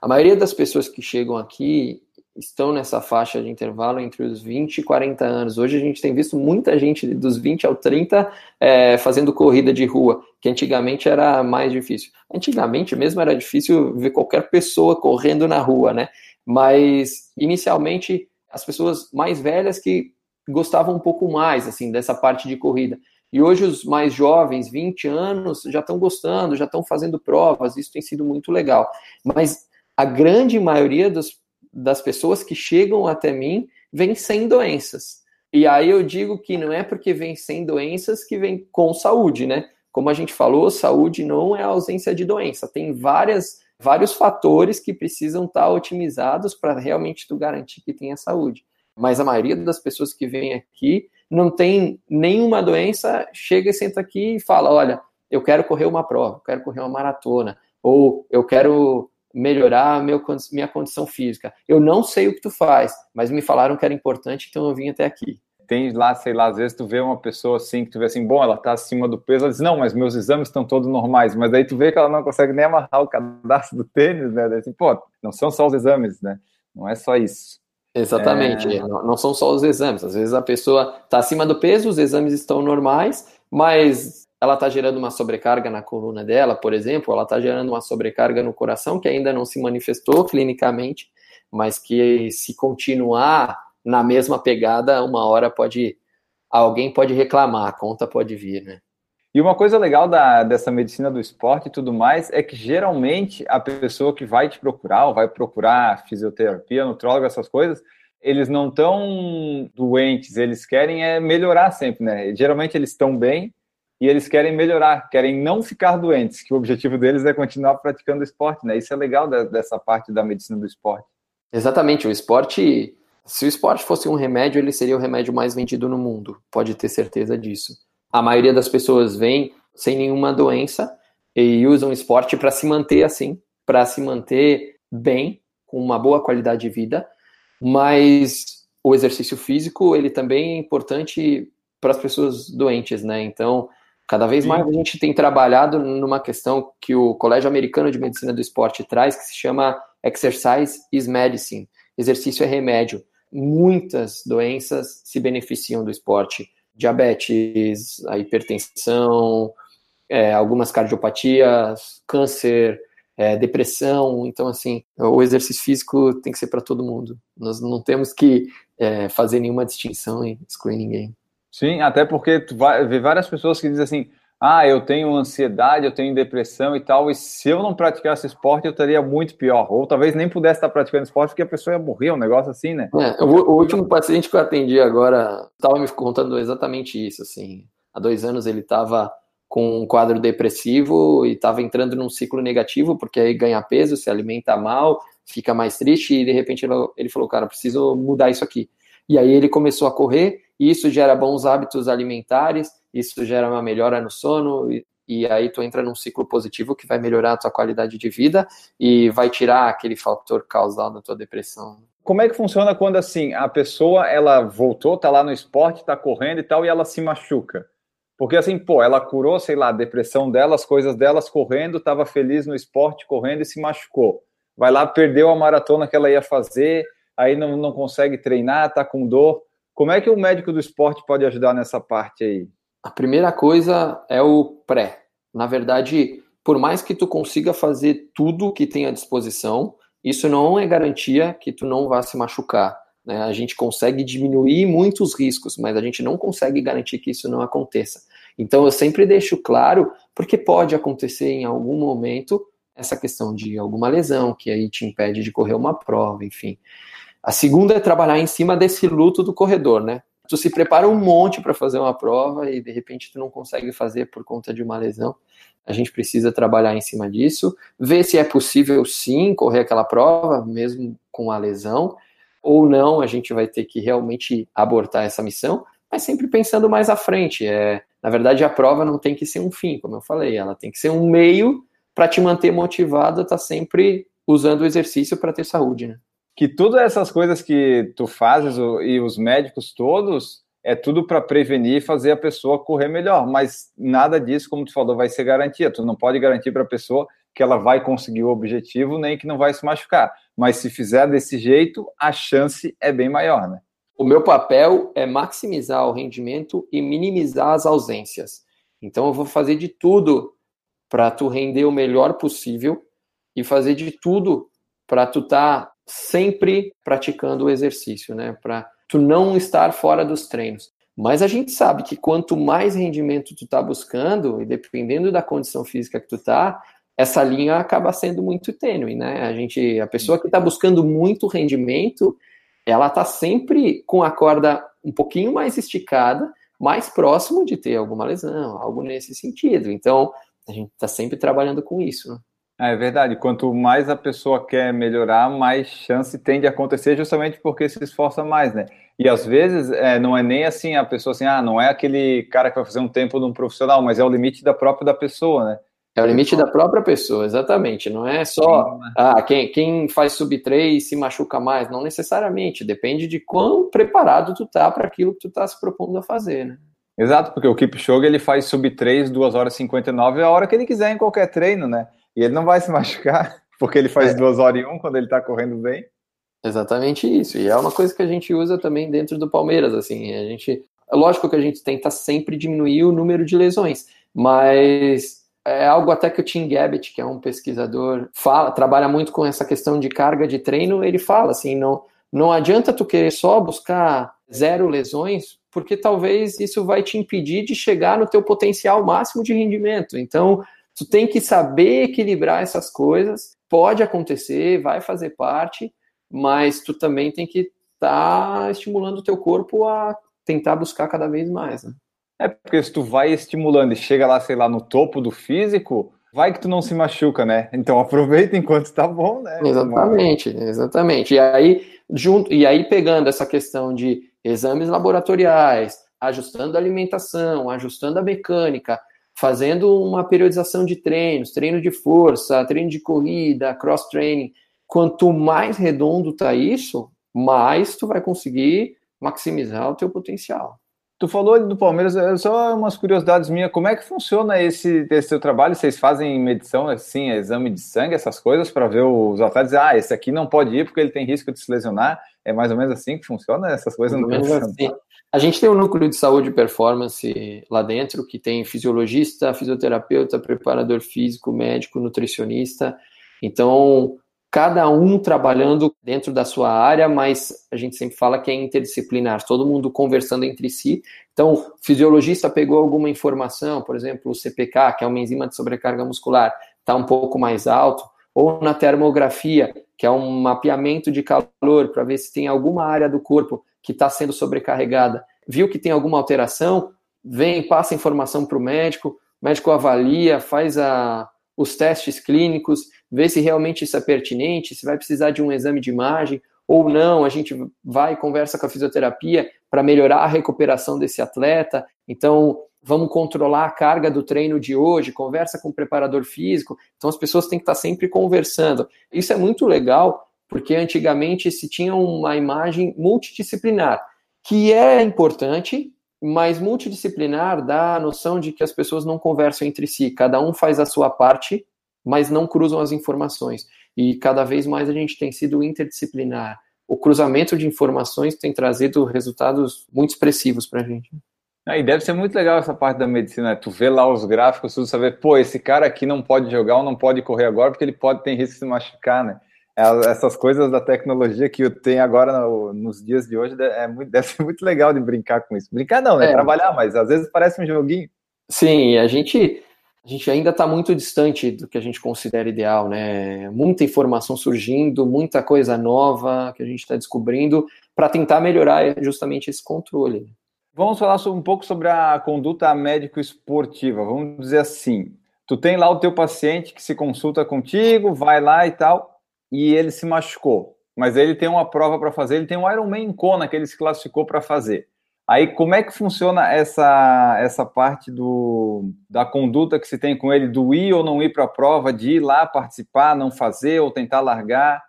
A maioria das pessoas que chegam aqui, estão nessa faixa de intervalo entre os 20 e 40 anos. Hoje a gente tem visto muita gente dos 20 ao 30 é, fazendo corrida de rua, que antigamente era mais difícil. Antigamente mesmo era difícil ver qualquer pessoa correndo na rua, né? Mas inicialmente as pessoas mais velhas que gostavam um pouco mais assim dessa parte de corrida. E hoje os mais jovens, 20 anos, já estão gostando, já estão fazendo provas, isso tem sido muito legal. Mas a grande maioria dos das pessoas que chegam até mim vêm sem doenças. E aí eu digo que não é porque vem sem doenças que vem com saúde, né? Como a gente falou, saúde não é ausência de doença. Tem várias, vários fatores que precisam estar otimizados para realmente tu garantir que tenha saúde. Mas a maioria das pessoas que vêm aqui não tem nenhuma doença, chega e senta aqui e fala: olha, eu quero correr uma prova, eu quero correr uma maratona, ou eu quero melhorar meu, minha condição física. Eu não sei o que tu faz, mas me falaram que era importante, então eu vim até aqui. Tem lá, sei lá, às vezes tu vê uma pessoa assim, que tu vê assim, bom, ela tá acima do peso, ela diz, não, mas meus exames estão todos normais, mas aí tu vê que ela não consegue nem amarrar o cadastro do tênis, né? Daí, assim, pô, não são só os exames, né? Não é só isso. Exatamente, é... não são só os exames. Às vezes a pessoa está acima do peso, os exames estão normais, mas ela está gerando uma sobrecarga na coluna dela, por exemplo, ela está gerando uma sobrecarga no coração que ainda não se manifestou clinicamente, mas que se continuar na mesma pegada, uma hora pode alguém pode reclamar, a conta pode vir, né? E uma coisa legal da, dessa medicina do esporte e tudo mais é que geralmente a pessoa que vai te procurar, ou vai procurar fisioterapia, nutrólogo, essas coisas, eles não estão doentes, eles querem é melhorar sempre, né? Geralmente eles estão bem, e eles querem melhorar, querem não ficar doentes, que o objetivo deles é continuar praticando esporte, né? Isso é legal dessa parte da medicina do esporte. Exatamente, o esporte, se o esporte fosse um remédio, ele seria o remédio mais vendido no mundo, pode ter certeza disso. A maioria das pessoas vem sem nenhuma doença e usam esporte para se manter assim, para se manter bem, com uma boa qualidade de vida, mas o exercício físico, ele também é importante para as pessoas doentes, né? Então, Cada vez mais a gente tem trabalhado numa questão que o Colégio Americano de Medicina do Esporte traz, que se chama Exercise is Medicine. Exercício é remédio. Muitas doenças se beneficiam do esporte. Diabetes, a hipertensão, é, algumas cardiopatias, câncer, é, depressão. Então, assim, o exercício físico tem que ser para todo mundo. Nós não temos que é, fazer nenhuma distinção e excluir ninguém. Sim, até porque tu vai ver várias pessoas que dizem assim: ah, eu tenho ansiedade, eu tenho depressão e tal, e se eu não praticasse esporte, eu estaria muito pior. Ou talvez nem pudesse estar praticando esporte porque a pessoa ia morrer, um negócio assim, né? É, o, o, último paciente que eu atendi agora estava me contando exatamente isso, assim. Há dois anos ele estava com um quadro depressivo e estava entrando num ciclo negativo, porque aí ganha peso, se alimenta mal, fica mais triste, e de repente ele, falou, cara, preciso mudar isso aqui. E aí ele começou a correr, isso gera bons hábitos alimentares, isso gera uma melhora no sono, e, e aí tu entra num ciclo positivo que vai melhorar a tua qualidade de vida e vai tirar aquele fator causal da tua depressão. Como é que funciona quando assim a pessoa ela voltou, tá lá no esporte, tá correndo e tal, e ela se machuca? Porque assim, pô, ela curou, sei lá, a depressão dela, as coisas delas correndo, estava feliz no esporte, correndo e se machucou. Vai lá, perdeu a maratona que ela ia fazer, aí não, não consegue treinar, tá com dor. Como é que o médico do esporte pode ajudar nessa parte aí? A primeira coisa é o pré. Na verdade, por mais que tu consiga fazer tudo que tem à disposição, isso não é garantia que tu não vá se machucar. Né? A gente consegue diminuir muitos riscos, mas a gente não consegue garantir que isso não aconteça. Então eu sempre deixo claro, porque pode acontecer em algum momento essa questão de alguma lesão que aí te impede de correr uma prova, enfim. A segunda é trabalhar em cima desse luto do corredor, né? Tu se prepara um monte para fazer uma prova e de repente tu não consegue fazer por conta de uma lesão. A gente precisa trabalhar em cima disso, ver se é possível sim correr aquela prova, mesmo com a lesão, ou não, a gente vai ter que realmente abortar essa missão, mas sempre pensando mais à frente. É, na verdade, a prova não tem que ser um fim, como eu falei, ela tem que ser um meio para te manter motivado, tá sempre usando o exercício para ter saúde, né? Que todas essas coisas que tu fazes e os médicos todos é tudo para prevenir e fazer a pessoa correr melhor, mas nada disso, como tu falou, vai ser garantia. Tu não pode garantir para a pessoa que ela vai conseguir o objetivo, nem que não vai se machucar. Mas se fizer desse jeito, a chance é bem maior, né? O meu papel é maximizar o rendimento e minimizar as ausências. Então eu vou fazer de tudo para tu render o melhor possível e fazer de tudo para tu estar tá sempre praticando o exercício, né? Para tu não estar fora dos treinos. Mas a gente sabe que quanto mais rendimento tu tá buscando, e dependendo da condição física que tu tá, essa linha acaba sendo muito tênue, né? A gente, a pessoa que está buscando muito rendimento, ela tá sempre com a corda um pouquinho mais esticada, mais próximo de ter alguma lesão, algo nesse sentido. Então, a gente está sempre trabalhando com isso. Né? É verdade. Quanto mais a pessoa quer melhorar, mais chance tem de acontecer, justamente porque se esforça mais, né? E às vezes é, não é nem assim a pessoa assim, ah, não é aquele cara que vai fazer um tempo de um profissional, mas é o limite da própria da pessoa, né? É o limite da própria pessoa, exatamente. Não é só né? ah, quem, quem faz sub 3 se machuca mais, não necessariamente. Depende de quão preparado tu tá para aquilo que tu tá se propondo a fazer, né? Exato, porque o Kipchoge ele faz sub 3, 2 horas e 59 a hora que ele quiser em qualquer treino, né? E ele não vai se machucar, porque ele faz é. 2 horas e 1 quando ele tá correndo bem. Exatamente isso. E é uma coisa que a gente usa também dentro do Palmeiras, assim, a gente, é lógico que a gente tenta sempre diminuir o número de lesões, mas é algo até que o Tim Gabbett, que é um pesquisador, fala, trabalha muito com essa questão de carga de treino, ele fala assim, não, não adianta tu querer só buscar zero lesões, porque talvez isso vai te impedir de chegar no teu potencial máximo de rendimento. Então, tu tem que saber equilibrar essas coisas. Pode acontecer, vai fazer parte, mas tu também tem que estar tá estimulando o teu corpo a tentar buscar cada vez mais. Né? É porque se tu vai estimulando e chega lá, sei lá, no topo do físico, vai que tu não se machuca, né? Então aproveita enquanto está bom, né? Exatamente, exatamente. E aí, junto, e aí pegando essa questão de exames laboratoriais, ajustando a alimentação, ajustando a mecânica, fazendo uma periodização de treinos, treino de força, treino de corrida, cross training. Quanto mais redondo tá isso, mais tu vai conseguir maximizar o teu potencial. Tu falou do Palmeiras, é só umas curiosidades minhas. Como é que funciona esse, esse seu trabalho? Vocês fazem medição, assim, exame de sangue, essas coisas, para ver os atletas? Ah, esse aqui não pode ir porque ele tem risco de se lesionar. É mais ou menos assim que funciona? Essas coisas não? Assim. A gente tem um núcleo de saúde e performance lá dentro, que tem fisiologista, fisioterapeuta, preparador físico, médico, nutricionista. Então, cada um trabalhando dentro da sua área, mas a gente sempre fala que é interdisciplinar, todo mundo conversando entre si. Então, o fisiologista pegou alguma informação, por exemplo, o CPK, que é uma enzima de sobrecarga muscular, está um pouco mais alto, ou na termografia, que é um mapeamento de calor para ver se tem alguma área do corpo que está sendo sobrecarregada, viu que tem alguma alteração, vem, passa informação para o médico, o médico avalia, faz a, os testes clínicos, ver se realmente isso é pertinente, se vai precisar de um exame de imagem ou não, a gente vai e conversa com a fisioterapia para melhorar a recuperação desse atleta. Então, vamos controlar a carga do treino de hoje, conversa com o preparador físico. Então, as pessoas têm que estar sempre conversando. Isso é muito legal, porque antigamente se tinha uma imagem multidisciplinar, que é importante, mas multidisciplinar dá a noção de que as pessoas não conversam entre si, cada um faz a sua parte, mas não cruzam as informações. E cada vez mais a gente tem sido interdisciplinar. O cruzamento de informações tem trazido resultados muito expressivos para a gente. Ah, e deve ser muito legal essa parte da medicina, né? tu vê lá os gráficos, tu saber, pô, esse cara aqui não pode jogar ou não pode correr agora porque ele pode ter risco de se machucar, né? Essas coisas da tecnologia que eu tenho agora no, nos dias de hoje é muito, deve ser muito legal de brincar com isso. Brincar não, né? É. Trabalhar, mas às vezes parece um joguinho. Sim, a gente, a gente ainda está muito distante do que a gente considera ideal, né? Muita informação surgindo, muita coisa nova que a gente está descobrindo para tentar melhorar justamente esse controle. Vamos falar um pouco sobre a conduta médico-esportiva. Vamos dizer assim: tu tem lá o teu paciente que se consulta contigo, vai lá e tal e ele se machucou. Mas ele tem uma prova para fazer, ele tem um Ironman em Kona que ele se classificou para fazer. Aí, como é que funciona essa, essa parte do, da conduta que se tem com ele, do ir ou não ir para a prova, de ir lá participar, não fazer ou tentar largar?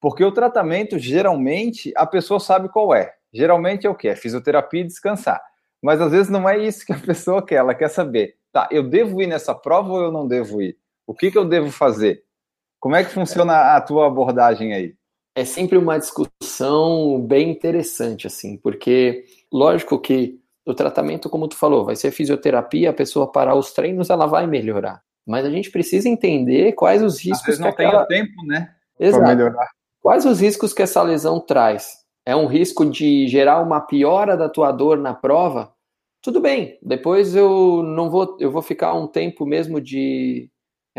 Porque o tratamento, geralmente, a pessoa sabe qual é. Geralmente é o que? É fisioterapia e descansar. Mas às vezes não é isso que a pessoa quer, ela quer saber, tá, eu devo ir nessa prova ou eu não devo ir? O que, que eu devo fazer? Como é que funciona a tua abordagem aí? É sempre uma discussão bem interessante, assim, porque lógico que o tratamento, como tu falou, vai ser fisioterapia, a pessoa parar os treinos, ela vai melhorar. Mas a gente precisa entender quais os riscos. Às vezes não que aquela... tem tempo, né? Exato. melhorar. Quais os riscos que essa lesão traz? É um risco de gerar uma piora da tua dor na prova? Tudo bem, depois eu não vou, eu vou ficar um tempo mesmo de,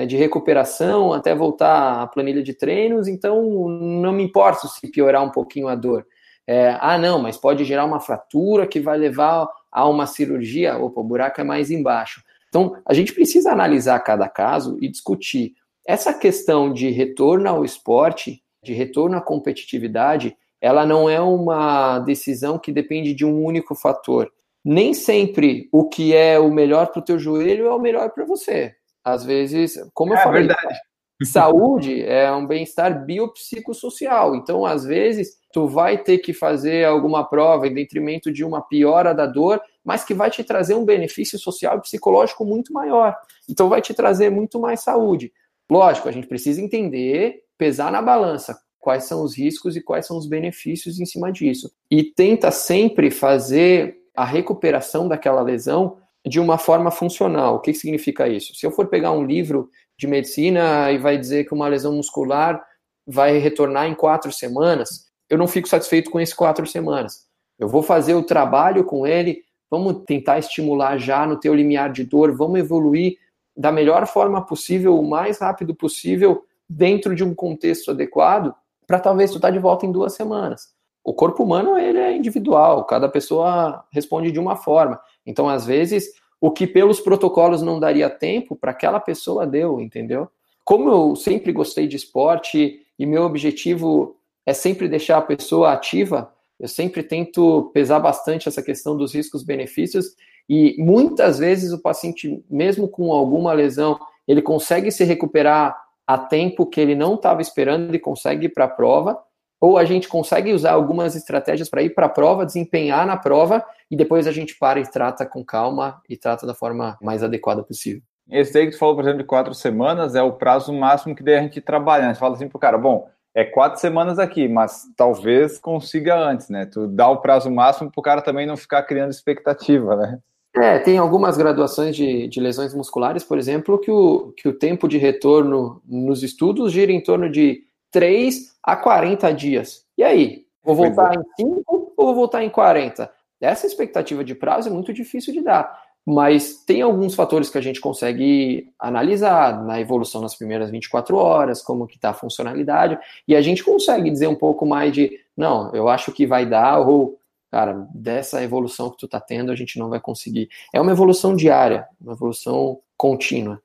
de recuperação até voltar à planilha de treinos, então não me importa se piorar um pouquinho a dor. É, ah, não, mas pode gerar uma fratura que vai levar a uma cirurgia. Opa, o buraco é mais embaixo. Então, a gente precisa analisar cada caso e discutir. Essa questão de retorno ao esporte, de retorno à competitividade, ela não é uma decisão que depende de um único fator. Nem sempre o que é o melhor para o teu joelho é o melhor para você. Às vezes, como eu é, falei, verdade. saúde é um bem-estar biopsicossocial. Então, às vezes, tu vai ter que fazer alguma prova em detrimento de uma piora da dor, mas que vai te trazer um benefício social e psicológico muito maior. Então, vai te trazer muito mais saúde. Lógico, a gente precisa entender, pesar na balança quais são os riscos e quais são os benefícios em cima disso. E tenta sempre fazer a recuperação daquela lesão de uma forma funcional. O que, significa isso? Se eu for pegar um livro de medicina e vai dizer que uma lesão muscular vai retornar em quatro semanas, eu não fico satisfeito com esses quatro semanas. Eu vou fazer o trabalho com ele, vamos tentar estimular já no teu limiar de dor, vamos evoluir da melhor forma possível, o mais rápido possível, dentro de um contexto adequado, para talvez tu estar tá de volta em duas semanas. O corpo humano ele é individual, cada pessoa responde de uma forma. Então, às vezes, o que pelos protocolos não daria tempo, para aquela pessoa deu, entendeu? Como eu sempre gostei de esporte e meu objetivo é sempre deixar a pessoa ativa, eu sempre tento pesar bastante essa questão dos riscos-benefícios e muitas vezes o paciente, mesmo com alguma lesão, ele consegue se recuperar a tempo que ele não estava esperando e consegue ir para a prova, ou a gente consegue usar algumas estratégias para ir para a prova, desempenhar na prova, e depois a gente para e trata com calma e trata da forma mais adequada possível. Esse aí que tu falou, por exemplo, de quatro semanas é o prazo máximo que daí a gente trabalha. A gente fala assim pro cara, bom, é quatro semanas aqui, mas talvez consiga antes, né? Tu dá o prazo máximo pro cara também não ficar criando expectativa, né? É, tem algumas graduações de, de, lesões musculares, por exemplo, que o, que o tempo de retorno nos estudos gira em torno de 3 a 40 dias. E aí? Vou voltar é. em 5 ou vou voltar em 40? Essa expectativa de prazo é muito difícil de dar. Mas tem alguns fatores que a gente consegue analisar na evolução nas primeiras 24 horas, como que está a funcionalidade, e a gente consegue dizer um pouco mais de, não, eu acho que vai dar, ou cara, dessa evolução que tu tá tendo, a gente não vai conseguir. É uma evolução diária, uma evolução contínua.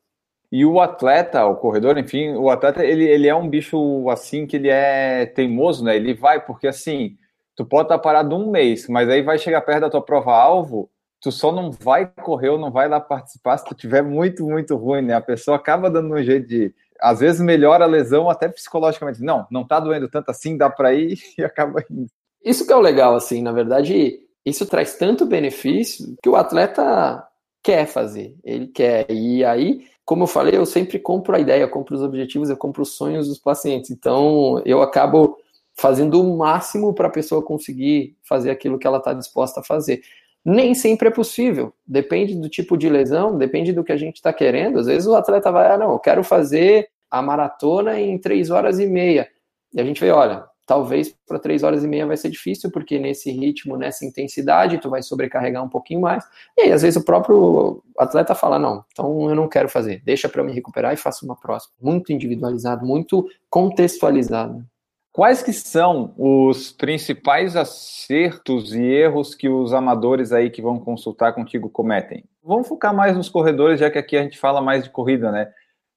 E o atleta, o corredor, enfim, o atleta, ele, ele é um bicho assim que ele é teimoso, né? Ele vai, porque assim, tu pode estar parado um mês, mas aí vai chegar perto da tua prova-alvo, tu só não vai correr ou não vai lá participar se tu tiver muito, muito ruim, né? A pessoa acaba dando um jeito de. Às vezes melhora a lesão até psicologicamente. Não, não tá doendo tanto assim, dá para ir e acaba indo. Isso que é o legal, assim, na verdade, isso traz tanto benefício que o atleta quer fazer, ele quer. E aí, como eu falei, eu sempre compro a ideia, eu compro os objetivos, eu compro os sonhos dos pacientes. Então, eu acabo fazendo o máximo para a pessoa conseguir fazer aquilo que ela está disposta a fazer. Nem sempre é possível, depende do tipo de lesão, depende do que a gente está querendo. Às vezes o atleta vai, ah, não, eu quero fazer a maratona em três horas e meia. E a gente vê, olha, talvez para três horas e meia vai ser difícil, porque nesse ritmo, nessa intensidade, tu vai sobrecarregar um pouquinho mais. E aí, às vezes, o próprio atleta fala: não, então eu não quero fazer, deixa para me recuperar e faço uma próxima. Muito individualizado, muito contextualizado. Quais que são os principais acertos e erros que os amadores aí que vão consultar contigo cometem? Vamos focar mais nos corredores, já que aqui a gente fala mais de corrida, né?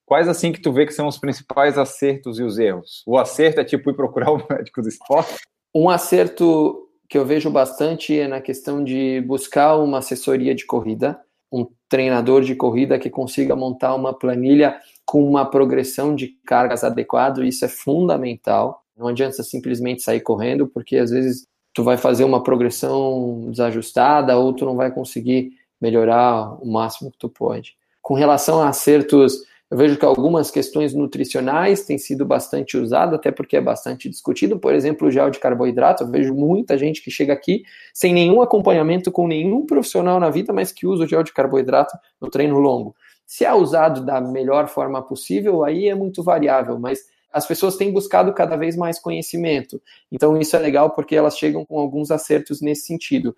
Quais assim que tu vê que são os principais acertos e os erros? O acerto é tipo ir procurar o médico do esporte? Um acerto que eu vejo bastante é na questão de buscar uma assessoria de corrida, um treinador de corrida que consiga montar uma planilha com uma progressão de cargas adequado, isso é fundamental. Não adianta simplesmente sair correndo, porque às vezes tu vai fazer uma progressão desajustada ou tu não vai conseguir melhorar o máximo que tu pode. Com relação a acertos Eu vejo que algumas questões nutricionais têm sido bastante usadas, até porque é bastante discutido. Por exemplo, o gel de carboidrato. Eu vejo muita gente que chega aqui sem nenhum acompanhamento com nenhum profissional na vida, mas que usa o gel de carboidrato no treino longo. Se é usado da melhor forma possível, aí é muito variável, mas as pessoas têm buscado cada vez mais conhecimento. Então, isso é legal porque elas chegam com alguns acertos nesse sentido.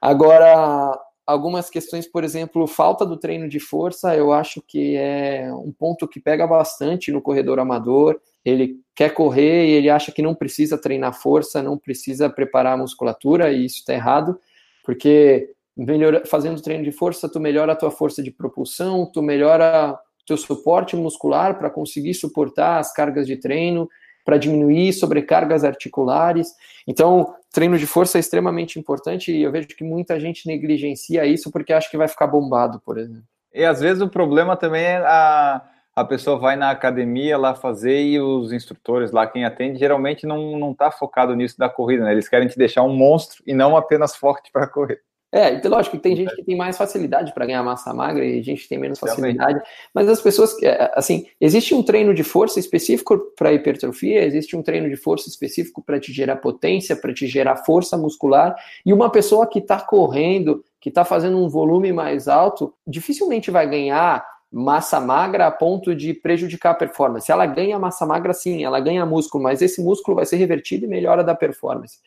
Agora, algumas questões, por exemplo, falta do treino de força, eu acho que é um ponto que pega bastante no corredor amador. Ele quer correr e ele acha que não precisa treinar força, não precisa preparar a musculatura, e isso está errado, porque melhor, fazendo treino de força, tu melhora a tua força de propulsão, tu melhora teu suporte muscular para conseguir suportar as cargas de treino, para diminuir sobrecargas articulares. Então, treino de força é extremamente importante e eu vejo que muita gente negligencia isso porque acha que vai ficar bombado, por exemplo. E às vezes o problema também é a, a pessoa vai na academia lá fazer e os instrutores lá, quem atende, geralmente não, não tá focado nisso da corrida, né? Eles querem te deixar um monstro e não apenas forte para correr. É, então, lógico que tem gente que tem mais facilidade para ganhar massa magra e gente que tem menos facilidade, mas as pessoas, é, assim, existe um treino de força específico para hipertrofia, existe um treino de força específico para te gerar potência, para te gerar força muscular, e uma pessoa que está correndo, que está fazendo um volume mais alto, dificilmente vai ganhar massa magra a ponto de prejudicar a performance. Ela ganha massa magra sim, ela ganha músculo, mas esse músculo vai ser revertido e melhora da performance.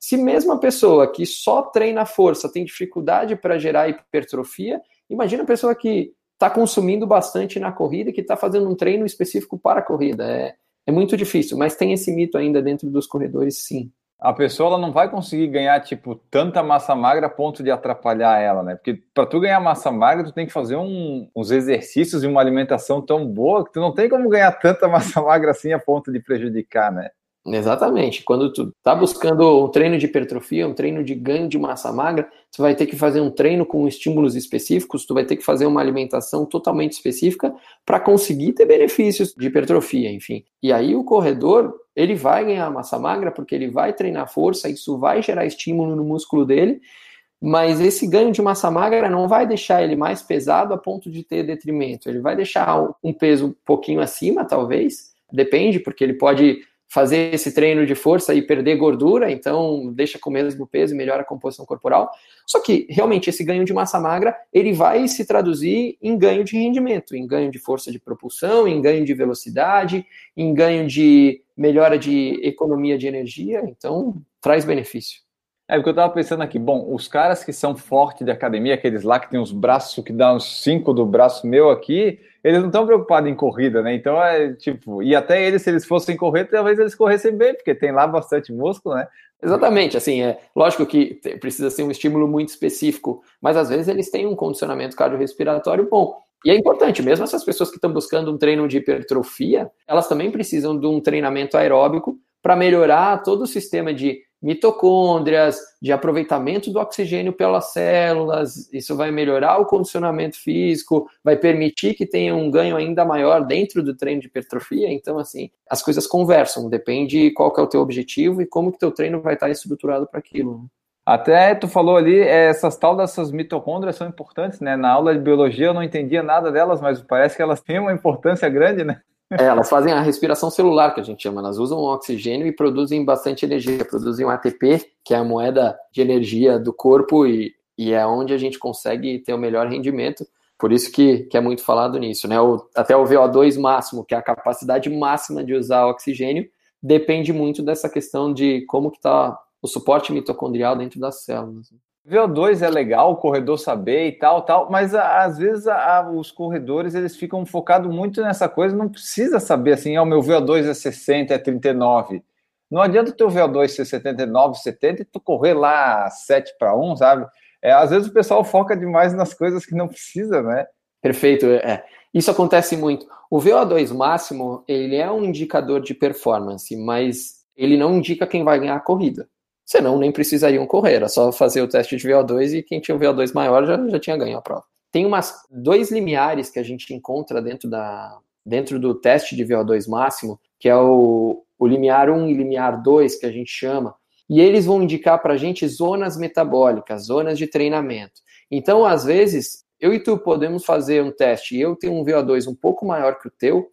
Se mesmo a pessoa que só treina força tem dificuldade para gerar hipertrofia, imagina a pessoa que está consumindo bastante na corrida que está fazendo um treino específico para a corrida. É, é muito difícil, mas tem esse mito ainda dentro dos corredores, sim. A pessoa ela não vai conseguir ganhar tipo tanta massa magra a ponto de atrapalhar ela, né? Porque para tu ganhar massa magra, tu tem que fazer um, uns exercícios e uma alimentação tão boa que tu não tem como ganhar tanta massa magra assim a ponto de prejudicar, né? Exatamente. Quando tu tá buscando um treino de hipertrofia, um treino de ganho de massa magra, tu vai ter que fazer um treino com estímulos específicos, tu vai ter que fazer uma alimentação totalmente específica para conseguir ter benefícios de hipertrofia, enfim. E aí o corredor, ele vai ganhar massa magra porque ele vai treinar força, isso vai gerar estímulo no músculo dele, mas esse ganho de massa magra não vai deixar ele mais pesado a ponto de ter detrimento. Ele vai deixar um peso um pouquinho acima, talvez, depende, porque ele pode fazer esse treino de força e perder gordura, então deixa com o mesmo peso e melhora a composição corporal. Só que realmente esse ganho de massa magra, ele vai se traduzir em ganho de rendimento, em ganho de força de propulsão, em ganho de velocidade, em ganho de melhora de economia de energia, então traz benefício. É porque eu tava pensando aqui, bom, os caras que são fortes de academia, aqueles lá que tem os braços que dá uns cinco do braço meu aqui, eles não estão preocupados em corrida, né? Então é tipo, e até eles, se eles fossem correr, talvez eles corressem bem, porque tem lá bastante músculo, né? Exatamente, assim, é lógico que precisa ser um estímulo muito específico, mas às vezes eles têm um condicionamento cardiorrespiratório bom. E é importante, mesmo essas pessoas que estão buscando um treino de hipertrofia, elas também precisam de um treinamento aeróbico para melhorar todo o sistema de mitocôndrias, de aproveitamento do oxigênio pelas células, isso vai melhorar o condicionamento físico, vai permitir que tenha um ganho ainda maior dentro do treino de hipertrofia, então assim, as coisas conversam, depende qual que é o teu objetivo e como que teu treino vai estar estruturado para aquilo. Até tu falou ali, essas tal dessas mitocôndrias são importantes, né? Na aula de biologia eu não entendia nada delas, mas parece que elas têm uma importância grande, né? É, elas fazem a respiração celular, que a gente chama. Elas usam oxigênio e produzem bastante energia. Produzem um ATP, que é a moeda de energia do corpo, e, e é onde a gente consegue ter o melhor rendimento. Por isso que, que é muito falado nisso. Né? O, até o VO2 máximo, que é a capacidade máxima de usar oxigênio, depende muito dessa questão de como que está o suporte mitocondrial dentro das células. VO2 é legal, o corredor saber e tal, tal, mas às vezes a, os corredores eles ficam focados muito nessa coisa, não precisa saber assim, ah, o meu VO2 é 60, é 39. Não adianta o teu VO2 ser 79, 70 e tu correr lá 7 para 1, sabe? É, às vezes o pessoal foca demais nas coisas que não precisa, né? Perfeito, é. Isso acontece muito. O VO2 máximo, ele é um indicador de performance, mas ele não indica quem vai ganhar a corrida. Senão nem precisariam correr, era só fazer o teste de VO2 e quem tinha o VO2 maior já, já tinha ganho a prova. Tem umas dois limiares que a gente encontra dentro, da, dentro do teste de VO2 máximo, que é o, o limiar 1 e limiar 2, que a gente chama, e eles vão indicar para a gente zonas metabólicas, zonas de treinamento. Então, às vezes, eu e tu podemos fazer um teste e eu tenho um VO2 um pouco maior que o teu,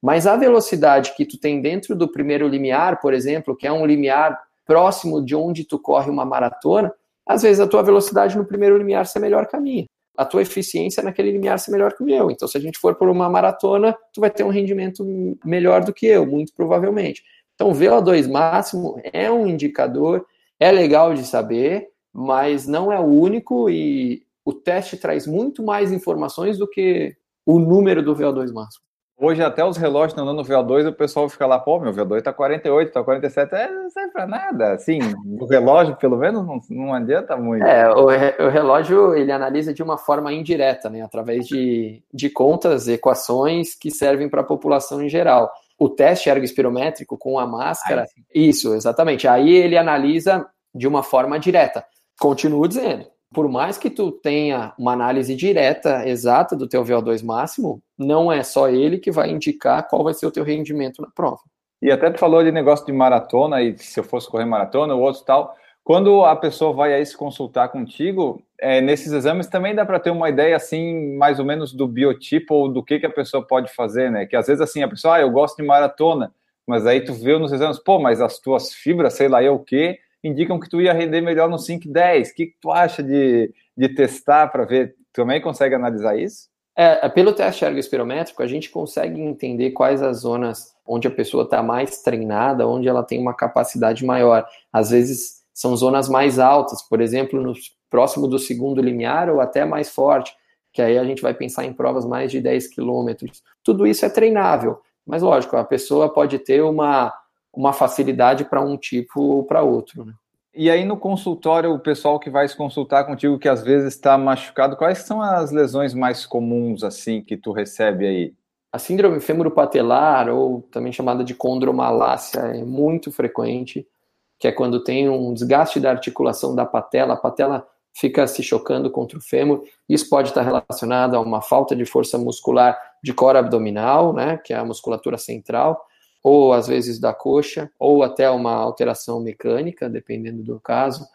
mas a velocidade que tu tem dentro do primeiro limiar, por exemplo, que é um limiar próximo de onde tu corre uma maratona, às vezes a tua velocidade no primeiro limiar ser melhor que a minha. A tua eficiência naquele limiar ser melhor que o meu. Então, se a gente for por uma maratona, tu vai ter um rendimento melhor do que eu, muito provavelmente. Então, o VO2 máximo é um indicador, é legal de saber, mas não é o único e o teste traz muito mais informações do que o número do VO2 máximo. Hoje até os relógios estão dando VO2 o pessoal fica lá, pô, meu VO2 tá 48, tá 47, é, não serve pra nada. Assim, o relógio, pelo menos, não, não adianta muito. É, o, re, o, relógio, ele analisa de uma forma indireta, né, através de, de contas, equações que servem para a população em geral. O teste ergospirométrico com a máscara, Ai, isso, exatamente. Aí ele analisa de uma forma direta. Continuo dizendo, por mais que tu tenha uma análise direta, exata do teu VO2 máximo, não é só ele que vai indicar qual vai ser o teu rendimento na prova. E até tu falou de negócio de maratona, e se eu fosse correr maratona ou outro tal, quando a pessoa vai aí se consultar contigo, é, nesses exames também dá para ter uma ideia, assim, mais ou menos do biotipo ou do que, que a pessoa pode fazer, né? Que às vezes, assim, a pessoa, ah, eu gosto de maratona, mas aí tu vê nos exames, pô, mas as tuas fibras, sei lá eu o quê, indicam que tu ia render melhor no 5 10. O que, tu acha de, de testar para ver? Tu também consegue analisar isso? É, é pelo teste ergospirométrico, a gente consegue entender quais as zonas onde a pessoa está mais treinada, onde ela tem uma capacidade maior. Às vezes são zonas mais altas, por exemplo, no próximo do segundo limiar ou até mais forte, que aí a gente vai pensar em provas mais de 10 quilômetros. Tudo isso é treinável, mas lógico, a pessoa pode ter uma uma facilidade para um tipo ou para outro. Né? E aí no consultório, o pessoal que vai se consultar contigo, que às vezes está machucado, quais são as lesões mais comuns assim que tu recebe aí? A síndrome fêmuro-patelar, ou também chamada de condromalácia, é muito frequente, que é quando tem um desgaste da articulação da patela, a patela fica se chocando contra o fêmur. Isso pode estar relacionado a uma falta de força muscular de cora abdominal, né, que é a musculatura central, ou às vezes da coxa, ou até uma alteração mecânica, dependendo do caso.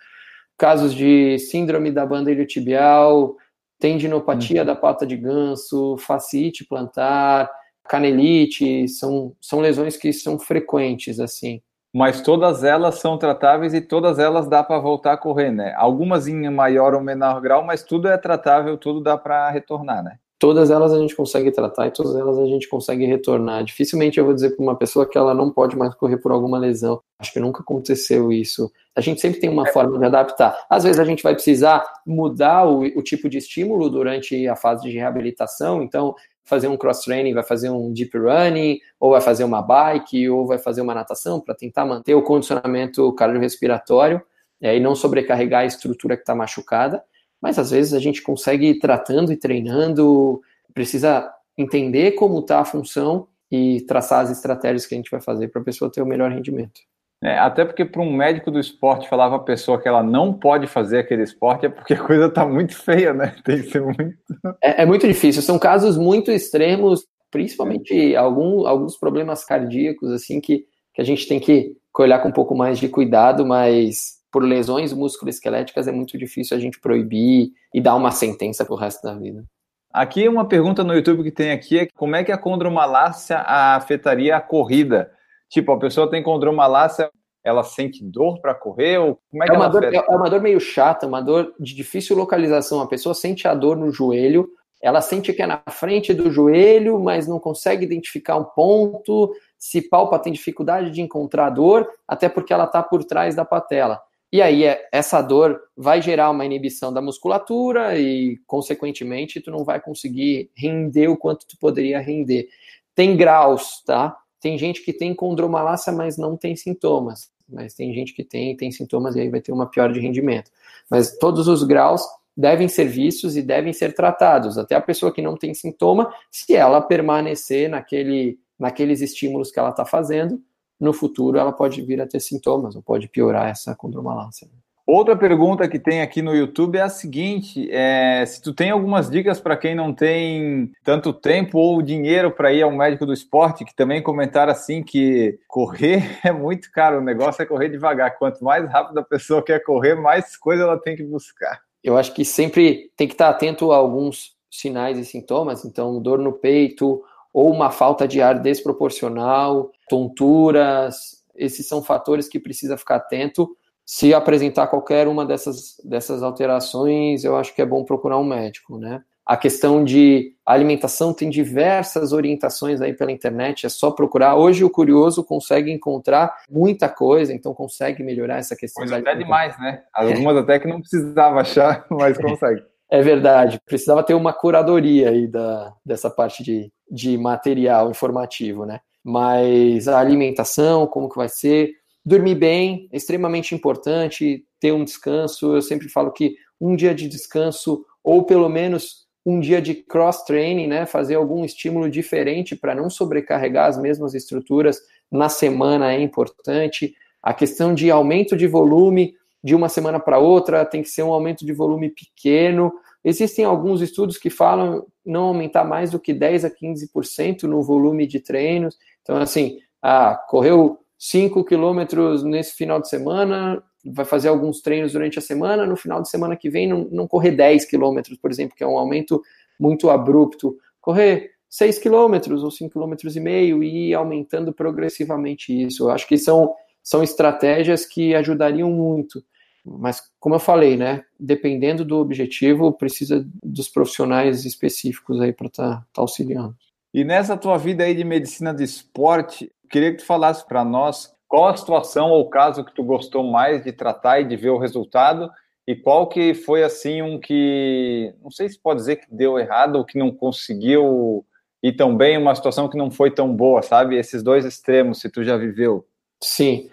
Casos de síndrome da banda iliotibial, tendinopatia uhum. da pata de ganso, fascite plantar, canelite, são, são lesões que são frequentes, assim. Mas todas elas são tratáveis e todas elas dá para voltar a correr, né? Algumas em maior ou menor grau, mas tudo é tratável, tudo dá para retornar, né? Todas elas a gente consegue tratar e todas elas a gente consegue retornar. Dificilmente eu vou dizer para uma pessoa que ela não pode mais correr por alguma lesão. Acho que nunca aconteceu isso. A gente sempre tem uma é. forma de adaptar. Às vezes a gente vai precisar mudar o, o tipo de estímulo durante a fase de reabilitação, então fazer um cross-training, vai fazer um deep running, ou vai fazer uma bike, ou vai fazer uma natação para tentar manter o condicionamento cardiorrespiratório é, e não sobrecarregar a estrutura que está machucada mas às vezes a gente consegue ir tratando e treinando, precisa entender como está a função e traçar as estratégias que a gente vai fazer para a pessoa ter o melhor rendimento. É, até porque para um médico do esporte falar para a pessoa que ela não pode fazer aquele esporte é porque a coisa está muito feia, né? Tem que ser muito. É, é, muito difícil. São casos muito extremos, principalmente algum, alguns problemas cardíacos, assim, que, que a gente tem que olhar com um pouco mais de cuidado, mas por lesões musculoesqueléticas é muito difícil a gente proibir e dar uma sentença para o resto da vida. Aqui uma pergunta no YouTube que tem aqui é como é que a condromalácia afetaria a corrida? Tipo, a pessoa tem condromalácia, ela sente dor para correr? Ou como é, que é, uma dor, é uma dor meio chata, uma dor de difícil localização. A pessoa sente a dor no joelho, ela sente que é na frente do joelho, mas não consegue identificar um ponto. Se palpa, tem dificuldade de encontrar dor, até porque ela está por trás da patela. E aí é, essa dor vai gerar uma inibição da musculatura e, consequentemente, tu não vai conseguir render o quanto tu poderia render. Tem graus, tá? Tem gente que tem condromalácia, mas não tem sintomas. Mas tem gente que tem, tem sintomas e aí vai ter uma pior de rendimento. Mas todos os graus devem ser vistos e devem ser tratados. Até a pessoa que não tem sintoma, se ela permanecer naquele, naqueles estímulos que ela está fazendo, no futuro ela pode vir a ter sintomas, ou pode piorar essa condromalácia. Outra pergunta que tem aqui no YouTube é a seguinte: é, se tu tem algumas dicas para quem não tem tanto tempo ou dinheiro para ir ao médico do esporte, que também comentaram assim que correr é muito caro, o negócio é correr devagar. Quanto mais rápido a pessoa quer correr, mais coisa ela tem que buscar. eu acho que sempre tem que estar atento a alguns sinais e sintomas, então dor no peito ou uma falta de ar desproporcional, tonturas, esses são fatores que precisa ficar atento. Se apresentar qualquer uma dessas, dessas alterações, eu acho que é bom procurar um médico, né? A questão de alimentação tem diversas orientações aí pela internet, é só procurar. Hoje o curioso consegue encontrar muita coisa, então consegue melhorar essa questão. Coisa até demais, né? Algumas até que não precisava achar, mas consegue. É verdade, precisava ter uma curadoria aí da, dessa parte de, de material informativo, né? Mas a alimentação, como que vai ser, dormir bem, extremamente importante, ter um descanso. Eu sempre falo que um dia de descanso, ou pelo menos um dia de cross-training, né, fazer algum estímulo diferente para não sobrecarregar as mesmas estruturas na semana é importante. A questão de aumento de volume de uma semana para outra tem que ser um aumento de volume pequeno. Existem alguns estudos que falam não aumentar mais do que 10 a 15% no volume de treinos. Então, assim, ah, correu 5 quilômetros nesse final de semana, vai fazer alguns treinos durante a semana, no final de semana que vem não, não correr 10 quilômetros, por exemplo, que é um aumento muito abrupto, correr 6 quilômetros ou 5 quilômetros e meio e ir aumentando progressivamente isso. Eu acho que são, são estratégias que ajudariam muito. Mas, como eu falei, né, dependendo do objetivo, precisa dos profissionais específicos aí para estar tá, tá auxiliando. E nessa tua vida aí de medicina de esporte, queria que tu falasse para nós qual a situação ou caso que tu gostou mais de tratar e de ver o resultado? E qual que foi assim um que não sei se pode dizer que deu errado ou que não conseguiu ir tão bem, uma situação que não foi tão boa, sabe? Esses dois extremos, se tu já viveu. Sim,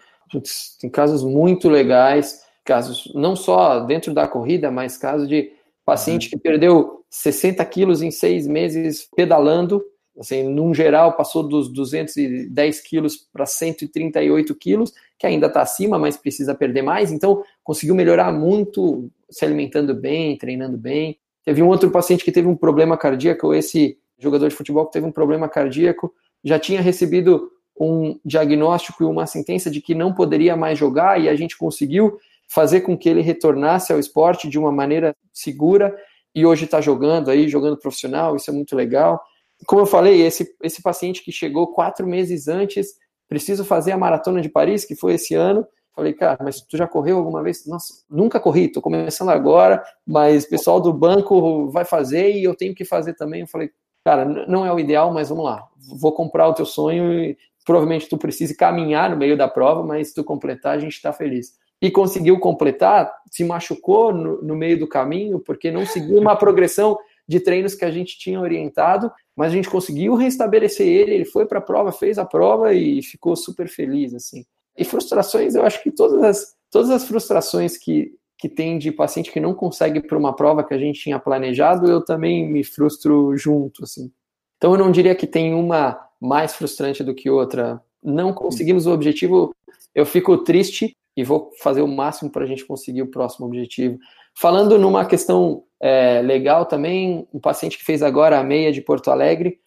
tem casos muito legais, casos não só dentro da corrida, mas casos de paciente uhum. que perdeu 60 quilos em seis meses pedalando Assim, num geral, passou dos 210 quilos para 138 quilos, que ainda está acima, mas precisa perder mais. Então, conseguiu melhorar muito, se alimentando bem, treinando bem. Teve um outro paciente que teve um problema cardíaco, esse jogador de futebol que teve um problema cardíaco, já tinha recebido um diagnóstico e uma sentença de que não poderia mais jogar, e a gente conseguiu fazer com que ele retornasse ao esporte de uma maneira segura, e hoje está jogando aí, jogando profissional, isso é muito legal como eu falei, esse, esse paciente que chegou quatro meses antes, preciso fazer a maratona de Paris, que foi esse ano. Falei, cara, mas tu já correu alguma vez? Nossa, nunca corri, tô começando agora, mas pessoal do banco vai fazer e eu tenho que fazer também. Eu falei, cara, não é o ideal, mas vamos lá, vou comprar o teu sonho e provavelmente tu precise caminhar no meio da prova, mas se tu completar, a gente está feliz. E conseguiu completar, se machucou no, no meio do caminho, porque não seguiu uma progressão de treinos que a gente tinha orientado, mas a gente conseguiu restabelecer ele, ele foi para a prova, fez a prova e ficou super feliz, assim. E frustrações, eu acho que todas as, todas as frustrações que, que tem de paciente que não consegue para uma prova que a gente tinha planejado, eu também me frustro junto, assim. Então eu não diria que tem uma mais frustrante do que outra. Não conseguimos o objetivo, eu fico triste e vou fazer o máximo para a gente conseguir o próximo objetivo. Falando numa questão é, legal também, um paciente que fez agora a meia de Porto Alegre,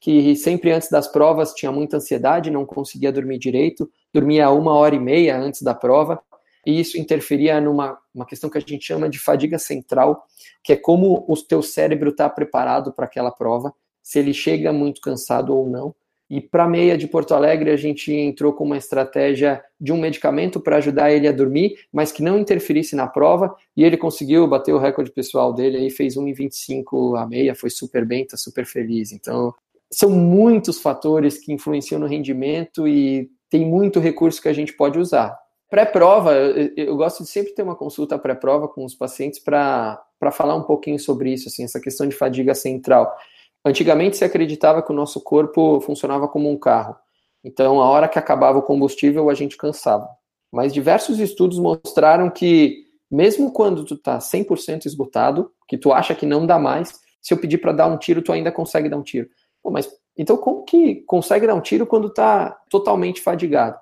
que sempre antes das provas tinha muita ansiedade, não conseguia dormir direito, dormia uma hora e meia antes da prova, e isso interferia numa uma questão que a gente chama de fadiga central, que é como o teu cérebro está preparado para aquela prova, se ele chega muito cansado ou não. E para a meia de Porto Alegre, a gente entrou com uma estratégia de um medicamento para ajudar ele a dormir, mas que não interferisse na prova. E ele conseguiu bater o recorde pessoal dele, aí fez 1,25 a meia, foi super bem, está super feliz. Então, são muitos fatores que influenciam no rendimento e tem muito recurso que a gente pode usar. Pré-prova, eu, eu, gosto de sempre ter uma consulta pré-prova com os pacientes para falar um pouquinho sobre isso, assim, essa questão de fadiga central. Antigamente se acreditava que o nosso corpo funcionava como um carro. Então, a hora que acabava o combustível, a gente cansava. Mas diversos estudos mostraram que, mesmo quando tu tá 100% esgotado, que tu acha que não dá mais, se eu pedir para dar um tiro, tu ainda consegue dar um tiro. Pô, mas então como que consegue dar um tiro quando tá totalmente fadigado?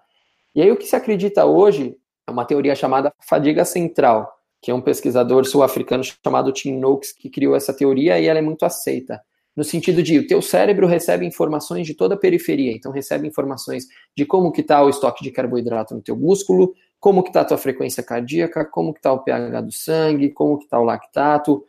E aí o que se acredita hoje é uma teoria chamada fadiga central, que é um pesquisador sul-africano chamado Tim Noakes que criou essa teoria e ela é muito aceita no sentido de o teu cérebro recebe informações de toda a periferia, então recebe informações de como que está o estoque de carboidrato no teu músculo, como que está a tua frequência cardíaca, como que está o pH do sangue, como que está o lactato,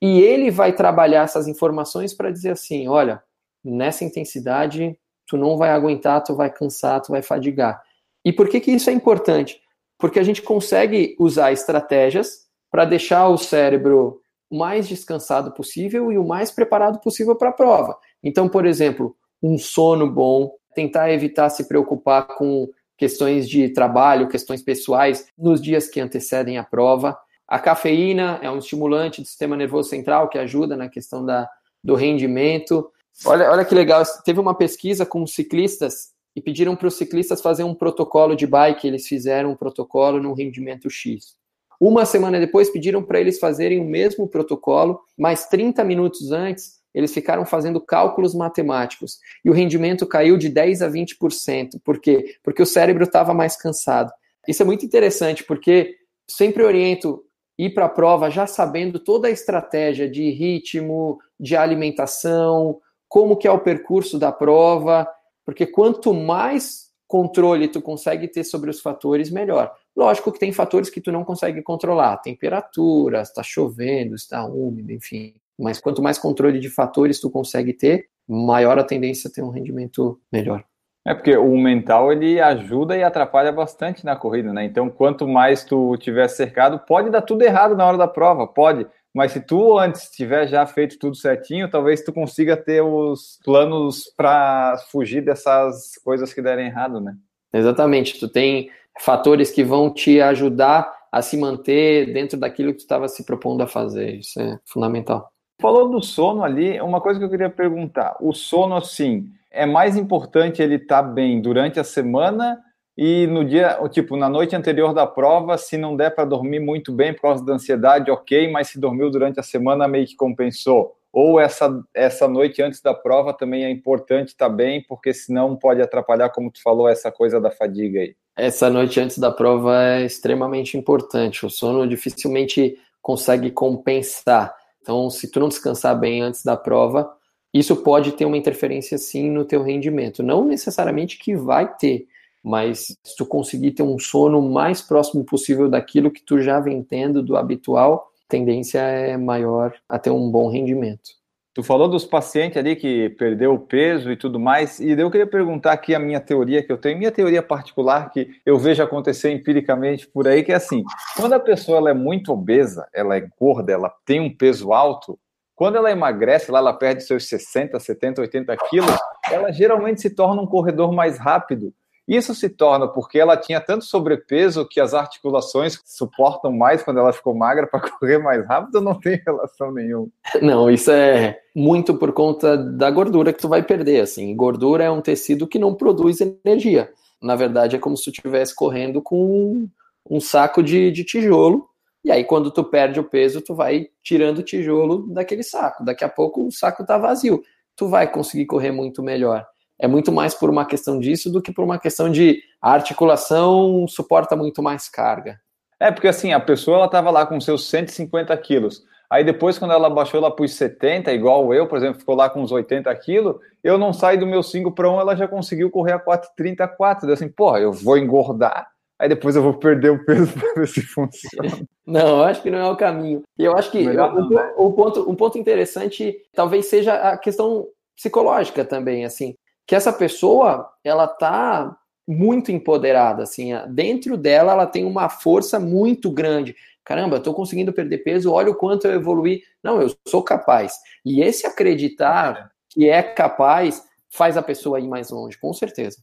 e ele vai trabalhar essas informações para dizer assim, olha, nessa intensidade tu não vai aguentar, tu vai cansar, tu vai fadigar. E por que que isso é importante? Porque a gente consegue usar estratégias para deixar o cérebro o mais descansado possível e o mais preparado possível para a prova. Então, por exemplo, um sono bom, tentar evitar se preocupar com questões de trabalho, questões pessoais nos dias que antecedem a prova. A cafeína é um estimulante do sistema nervoso central que ajuda na questão da, do rendimento. Olha, olha que legal, teve uma pesquisa com ciclistas e pediram para os ciclistas fazer um protocolo de bike, eles fizeram um protocolo no rendimento X. Uma semana depois pediram para eles fazerem o mesmo protocolo, mas 30 minutos antes eles ficaram fazendo cálculos matemáticos e o rendimento caiu de 10 a 20%. Por quê? Porque o cérebro estava mais cansado. Isso é muito interessante, porque sempre oriento ir para a prova já sabendo toda a estratégia de ritmo, de alimentação, como que é o percurso da prova, porque quanto mais controle tu consegue ter sobre os fatores, melhor. Lógico que tem fatores que tu não consegue controlar, temperatura, está chovendo, está úmido, enfim. Mas quanto mais controle de fatores tu consegue ter, maior a tendência a ter um rendimento melhor. É porque o mental ele ajuda e atrapalha bastante na corrida, né? Então, quanto mais tu tiver cercado, pode dar tudo errado na hora da prova, pode. Mas se tu antes tiver já feito tudo certinho, talvez tu consiga ter os planos para fugir dessas coisas que derem errado, né? Exatamente. Tu tem fatores que vão te ajudar a se manter dentro daquilo que tu estava se propondo a fazer. Isso é fundamental. Falou do sono ali, uma coisa que eu queria perguntar. O sono, assim, é mais importante ele estar tá bem durante a semana e no dia, tipo, na noite anterior da prova, se não der para dormir muito bem por causa da ansiedade, ok, mas se dormiu durante a semana, meio que compensou. Ou essa, essa noite antes da prova também é importante estar tá bem, porque senão pode atrapalhar, como tu falou, essa coisa da fadiga aí. Essa noite antes da prova é extremamente importante. O sono dificilmente consegue compensar então, se tu não descansar bem antes da prova, isso pode ter uma interferência sim no teu rendimento. Não necessariamente que vai ter, mas se tu conseguir ter um sono mais próximo possível daquilo que tu já vem tendo do habitual, tendência é maior a ter um bom rendimento. Tu falou dos pacientes ali que perdeu o peso e tudo mais, e eu queria perguntar aqui a minha teoria que eu tenho, minha teoria particular que eu vejo acontecer empiricamente por aí, que é assim, quando a pessoa ela é muito obesa, ela é gorda, ela tem um peso alto, quando ela emagrece, lá ela perde seus 60, 70, 80 quilos, ela geralmente se torna um corredor mais rápido, isso se torna porque ela tinha tanto sobrepeso que as articulações suportam mais quando ela ficou magra para correr mais rápido, não tem relação nenhuma. Não, isso é muito por conta da gordura que tu vai perder, assim. Gordura é um tecido que não produz energia. Na verdade, é como se tu estivesse correndo com um saco de, de tijolo e aí, quando tu perde o peso, tu vai tirando o tijolo daquele saco. Daqui a pouco o saco tá vazio. Tu vai conseguir correr muito melhor é muito mais por uma questão disso do que por uma questão de a articulação suporta muito mais carga. É, porque assim, a pessoa ela estava lá com seus 150 quilos. Aí depois, quando ela baixou lá para os 70, igual eu, por exemplo, ficou lá com uns 80 quilos, eu não saí do meu 5 para 1, ela já conseguiu correr a 4,34. Deu assim, porra, eu vou engordar, aí depois eu vou perder o peso para ver se funciona. Não, eu acho que não é o caminho. E eu acho que Melhor né? o, ponto, um ponto interessante talvez seja a questão psicológica também, assim que essa pessoa ela tá muito empoderada, assim, dentro dela ela tem uma força muito grande. Caramba, eu tô conseguindo perder peso, olha o quanto eu evoluí. Não, eu sou capaz. E esse acreditar que é capaz faz a pessoa ir mais longe, com certeza.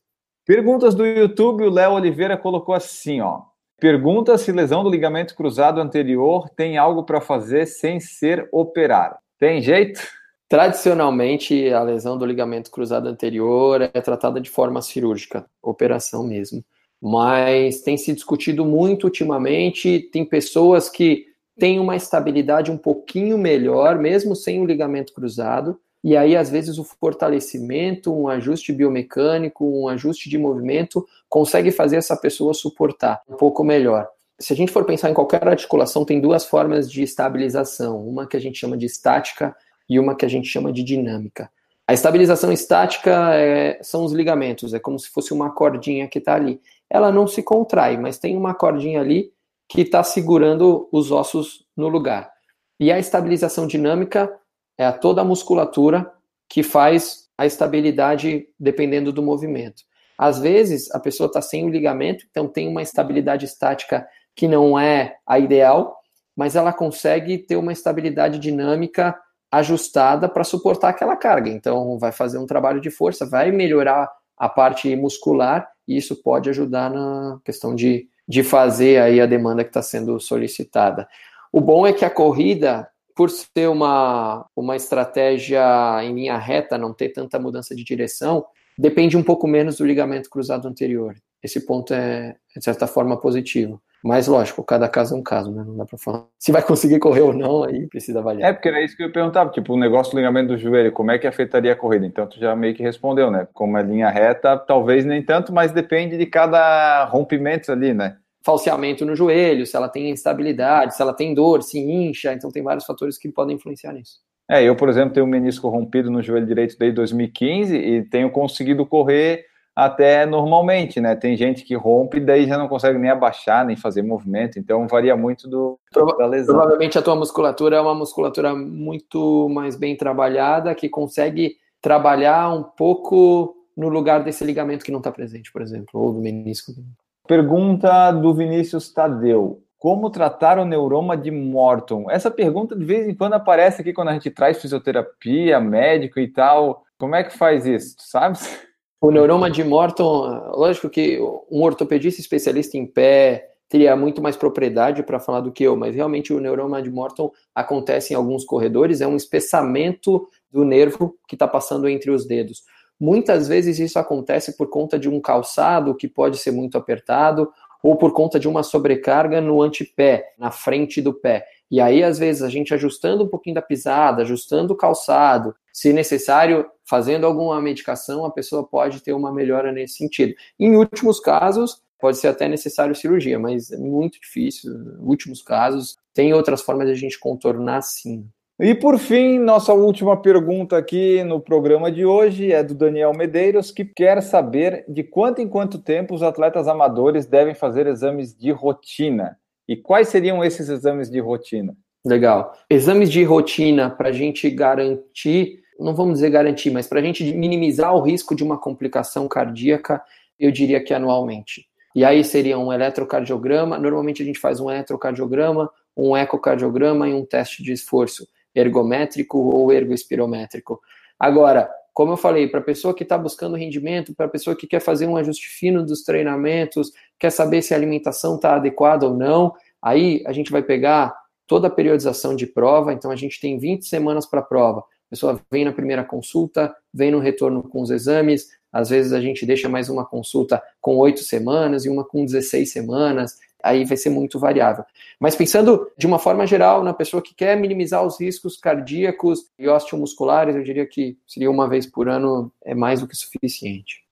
Perguntas do YouTube, o Léo Oliveira colocou assim, ó. Pergunta se lesão do ligamento cruzado anterior tem algo para fazer sem ser operar. Tem jeito? Tradicionalmente, a lesão do ligamento cruzado anterior é tratada de forma cirúrgica, operação mesmo. Mas tem se discutido muito ultimamente, tem pessoas que têm uma estabilidade um pouquinho melhor, mesmo sem o ligamento cruzado, e aí, às vezes, o fortalecimento, um ajuste biomecânico, um ajuste de movimento, consegue fazer essa pessoa suportar um pouco melhor. Se a gente for pensar em qualquer articulação, tem duas formas de estabilização. Uma que a gente chama de estática e uma que a gente chama de dinâmica. A estabilização estática é, são os ligamentos, é como se fosse uma cordinha que está ali. ela não se contrai, mas tem uma cordinha ali que está segurando os ossos no lugar. E a estabilização dinâmica é a toda a musculatura que faz a estabilidade dependendo do movimento. Às vezes, a pessoa está sem o ligamento, então tem uma estabilidade estática que não é a ideal, mas ela consegue ter uma estabilidade dinâmica ajustada para suportar aquela carga. Então, vai fazer um trabalho de força, vai melhorar a parte muscular e isso pode ajudar na questão de, de fazer aí a demanda que está sendo solicitada. O bom é que a corrida, por ser uma, uma estratégia em linha reta, não ter tanta mudança de direção, depende um pouco menos do ligamento cruzado anterior. Esse ponto é, de certa forma, positivo. Mas, lógico, cada caso é um caso, né? Não dá pra falar. Se vai conseguir correr ou não, aí precisa avaliar. É, porque era isso que eu perguntava, tipo, o negócio do ligamento do joelho, como é que afetaria a corrida? Então, tu já meio que respondeu, né? Como é linha reta, talvez nem tanto, mas depende de cada rompimento ali, né? Falseamento no joelho, se ela tem instabilidade, se ela tem dor, se incha, então tem vários fatores que podem influenciar nisso. É, eu, por exemplo, tenho um menisco rompido no joelho direito desde 2015 e tenho conseguido correr até normalmente, né? Tem gente que rompe e daí já não consegue nem abaixar, nem fazer movimento, então varia muito do Prova da lesão. Provavelmente a tua musculatura é uma musculatura muito mais bem trabalhada, que consegue trabalhar um pouco no lugar desse ligamento que não está presente, por exemplo, ou do menisco. Pergunta do Vinícius Tadeu. Como tratar o neuroma de Morton? Essa pergunta de vez em quando aparece aqui quando a gente traz fisioterapia, médico e tal. Como é que faz isso? Tu sabes? O neuroma de Morton, lógico que um ortopedista especialista em pé teria muito mais propriedade para falar do que eu, mas realmente o neuroma de Morton acontece em alguns corredores, é um espessamento do nervo que está passando entre os dedos. Muitas vezes isso acontece por conta de um calçado que pode ser muito apertado ou por conta de uma sobrecarga no antepé, na frente do pé. E aí, às vezes, a gente ajustando um pouquinho da pisada, ajustando o calçado, se necessário, fazendo alguma medicação, a pessoa pode ter uma melhora nesse sentido. Em últimos casos, pode ser até necessário cirurgia, mas é muito difícil. Em últimos casos, tem outras formas de a gente contornar sim. E por fim, nossa última pergunta aqui no programa de hoje é do Daniel Medeiros, que quer saber de quanto em quanto tempo os atletas amadores devem fazer exames de rotina. E quais seriam esses exames de rotina? Legal. Exames de rotina para a gente garantir não vamos dizer garantir, mas para a gente minimizar o risco de uma complicação cardíaca, eu diria que anualmente. E aí seria um eletrocardiograma, normalmente a gente faz um eletrocardiograma, um ecocardiograma e um teste de esforço ergométrico ou ergoespirométrico. Agora, como eu falei, para a pessoa que está buscando rendimento, para a pessoa que quer fazer um ajuste fino dos treinamentos, quer saber se a alimentação está adequada ou não, aí a gente vai pegar toda a periodização de prova, então a gente tem 20 semanas para a prova. A pessoa vem na primeira consulta, vem no retorno com os exames, às vezes a gente deixa mais uma consulta com oito semanas e uma com 16 semanas, aí vai ser muito variável. Mas pensando de uma forma geral na pessoa que quer minimizar os riscos cardíacos e osteomusculares, eu diria que seria uma vez por ano é mais do que suficiente.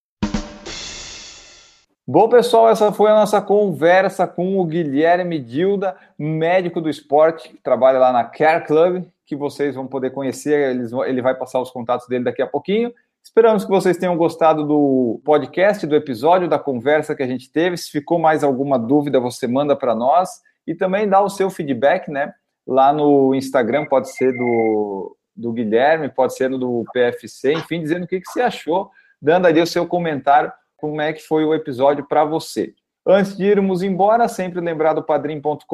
Bom, pessoal, essa foi a nossa conversa com o Guilherme Dilda, médico do esporte, que trabalha lá na Care Club, que vocês vão poder conhecer. ele vai passar os contatos dele daqui a pouquinho. Esperamos que vocês tenham gostado do podcast, do episódio, da conversa que a gente teve. Se ficou mais alguma dúvida, você manda para nós e também dá o seu feedback, né? Lá no Instagram, pode ser do, do Guilherme, pode ser do PFC, enfim, dizendo o que, que você achou, dando aí o seu comentário como é que foi o episódio para você. Antes de irmos embora, sempre lembrar do padrim.com.br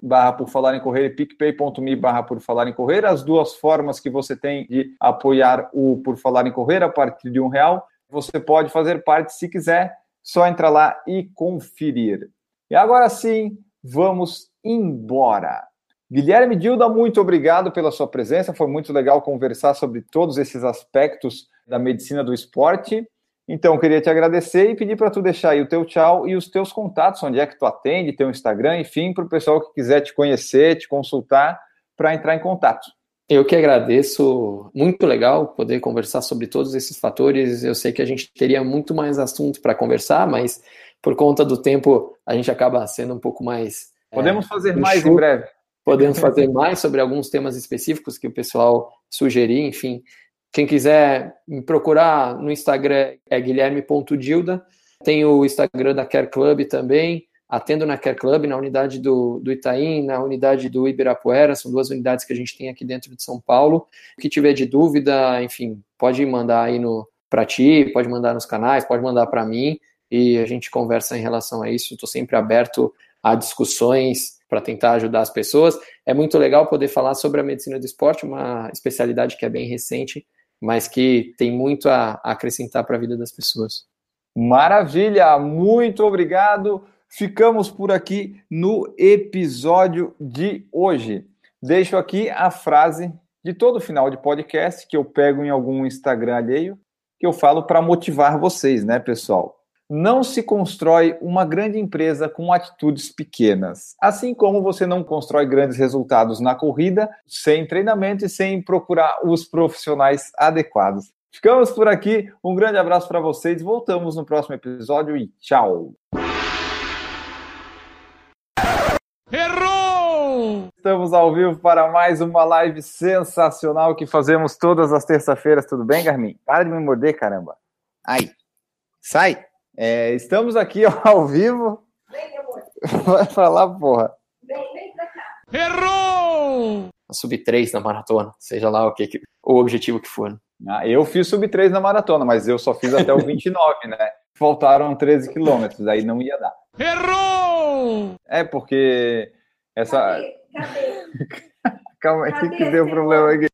barra por falar em correr e picpay.me barra por falar em correr, as duas formas que você tem de apoiar o Por Falar em Correr a partir de um real. Você pode fazer parte se quiser, só entrar lá e conferir. E agora sim, vamos embora. Guilherme Dilda, muito obrigado pela sua presença. Foi muito legal conversar sobre todos esses aspectos da medicina do esporte. Então, queria te agradecer e pedir para tu deixar aí o teu tchau e os teus contatos, onde é que tu atende, teu Instagram, enfim, para o pessoal que quiser te conhecer, te consultar, para entrar em contato. Eu que agradeço, muito legal poder conversar sobre todos esses fatores. Eu sei que a gente teria muito mais assunto para conversar, mas por conta do tempo a gente acaba sendo um pouco mais. É, Podemos é, fazer mais em breve. Podemos fazer mais sobre alguns temas específicos que o pessoal sugerir, enfim. Quem quiser me procurar no Instagram é guilherme.dilda Tem o Instagram da Care Club também, atendo na Care Club, na unidade do, do Itaim, na unidade do Ibirapuera, são duas unidades que a gente tem aqui dentro de São Paulo. O que tiver de dúvida, enfim, pode mandar aí para ti, pode mandar nos canais, pode mandar para mim e a gente conversa em relação a isso. Estou sempre aberto a discussões para tentar ajudar as pessoas. É muito legal poder falar sobre a medicina do esporte, uma especialidade que é bem recente, mas que tem muito a, acrescentar para a vida das pessoas. Maravilha, muito obrigado. Ficamos por aqui no episódio de hoje. Deixo aqui a frase de todo final de podcast que eu pego em algum Instagram alheio, que eu falo para motivar vocês, né, pessoal? Não se constrói uma grande empresa com atitudes pequenas. Assim como você não constrói grandes resultados na corrida sem treinamento e sem procurar os profissionais adequados. Ficamos por aqui. Um grande abraço para vocês. Voltamos no próximo episódio e tchau. Errou! Estamos ao vivo para mais uma live sensacional que fazemos todas as terças-feiras. Tudo bem, Garmin? Para de me morder, caramba. Ai, sai. É, estamos aqui ao vivo. Vem, amor. Vai falar, porra. Vem, vem pra cá. Errou! Sub 3 na maratona, seja lá o que, que o objetivo que for. Ah, eu fiz sub 3 na maratona, mas eu só fiz até o 29, né? Faltaram 13 quilômetros, aí não ia dar. Errou! É porque essa. Cadê? Cadê? Calma aí, Cadê que deu problema aqui.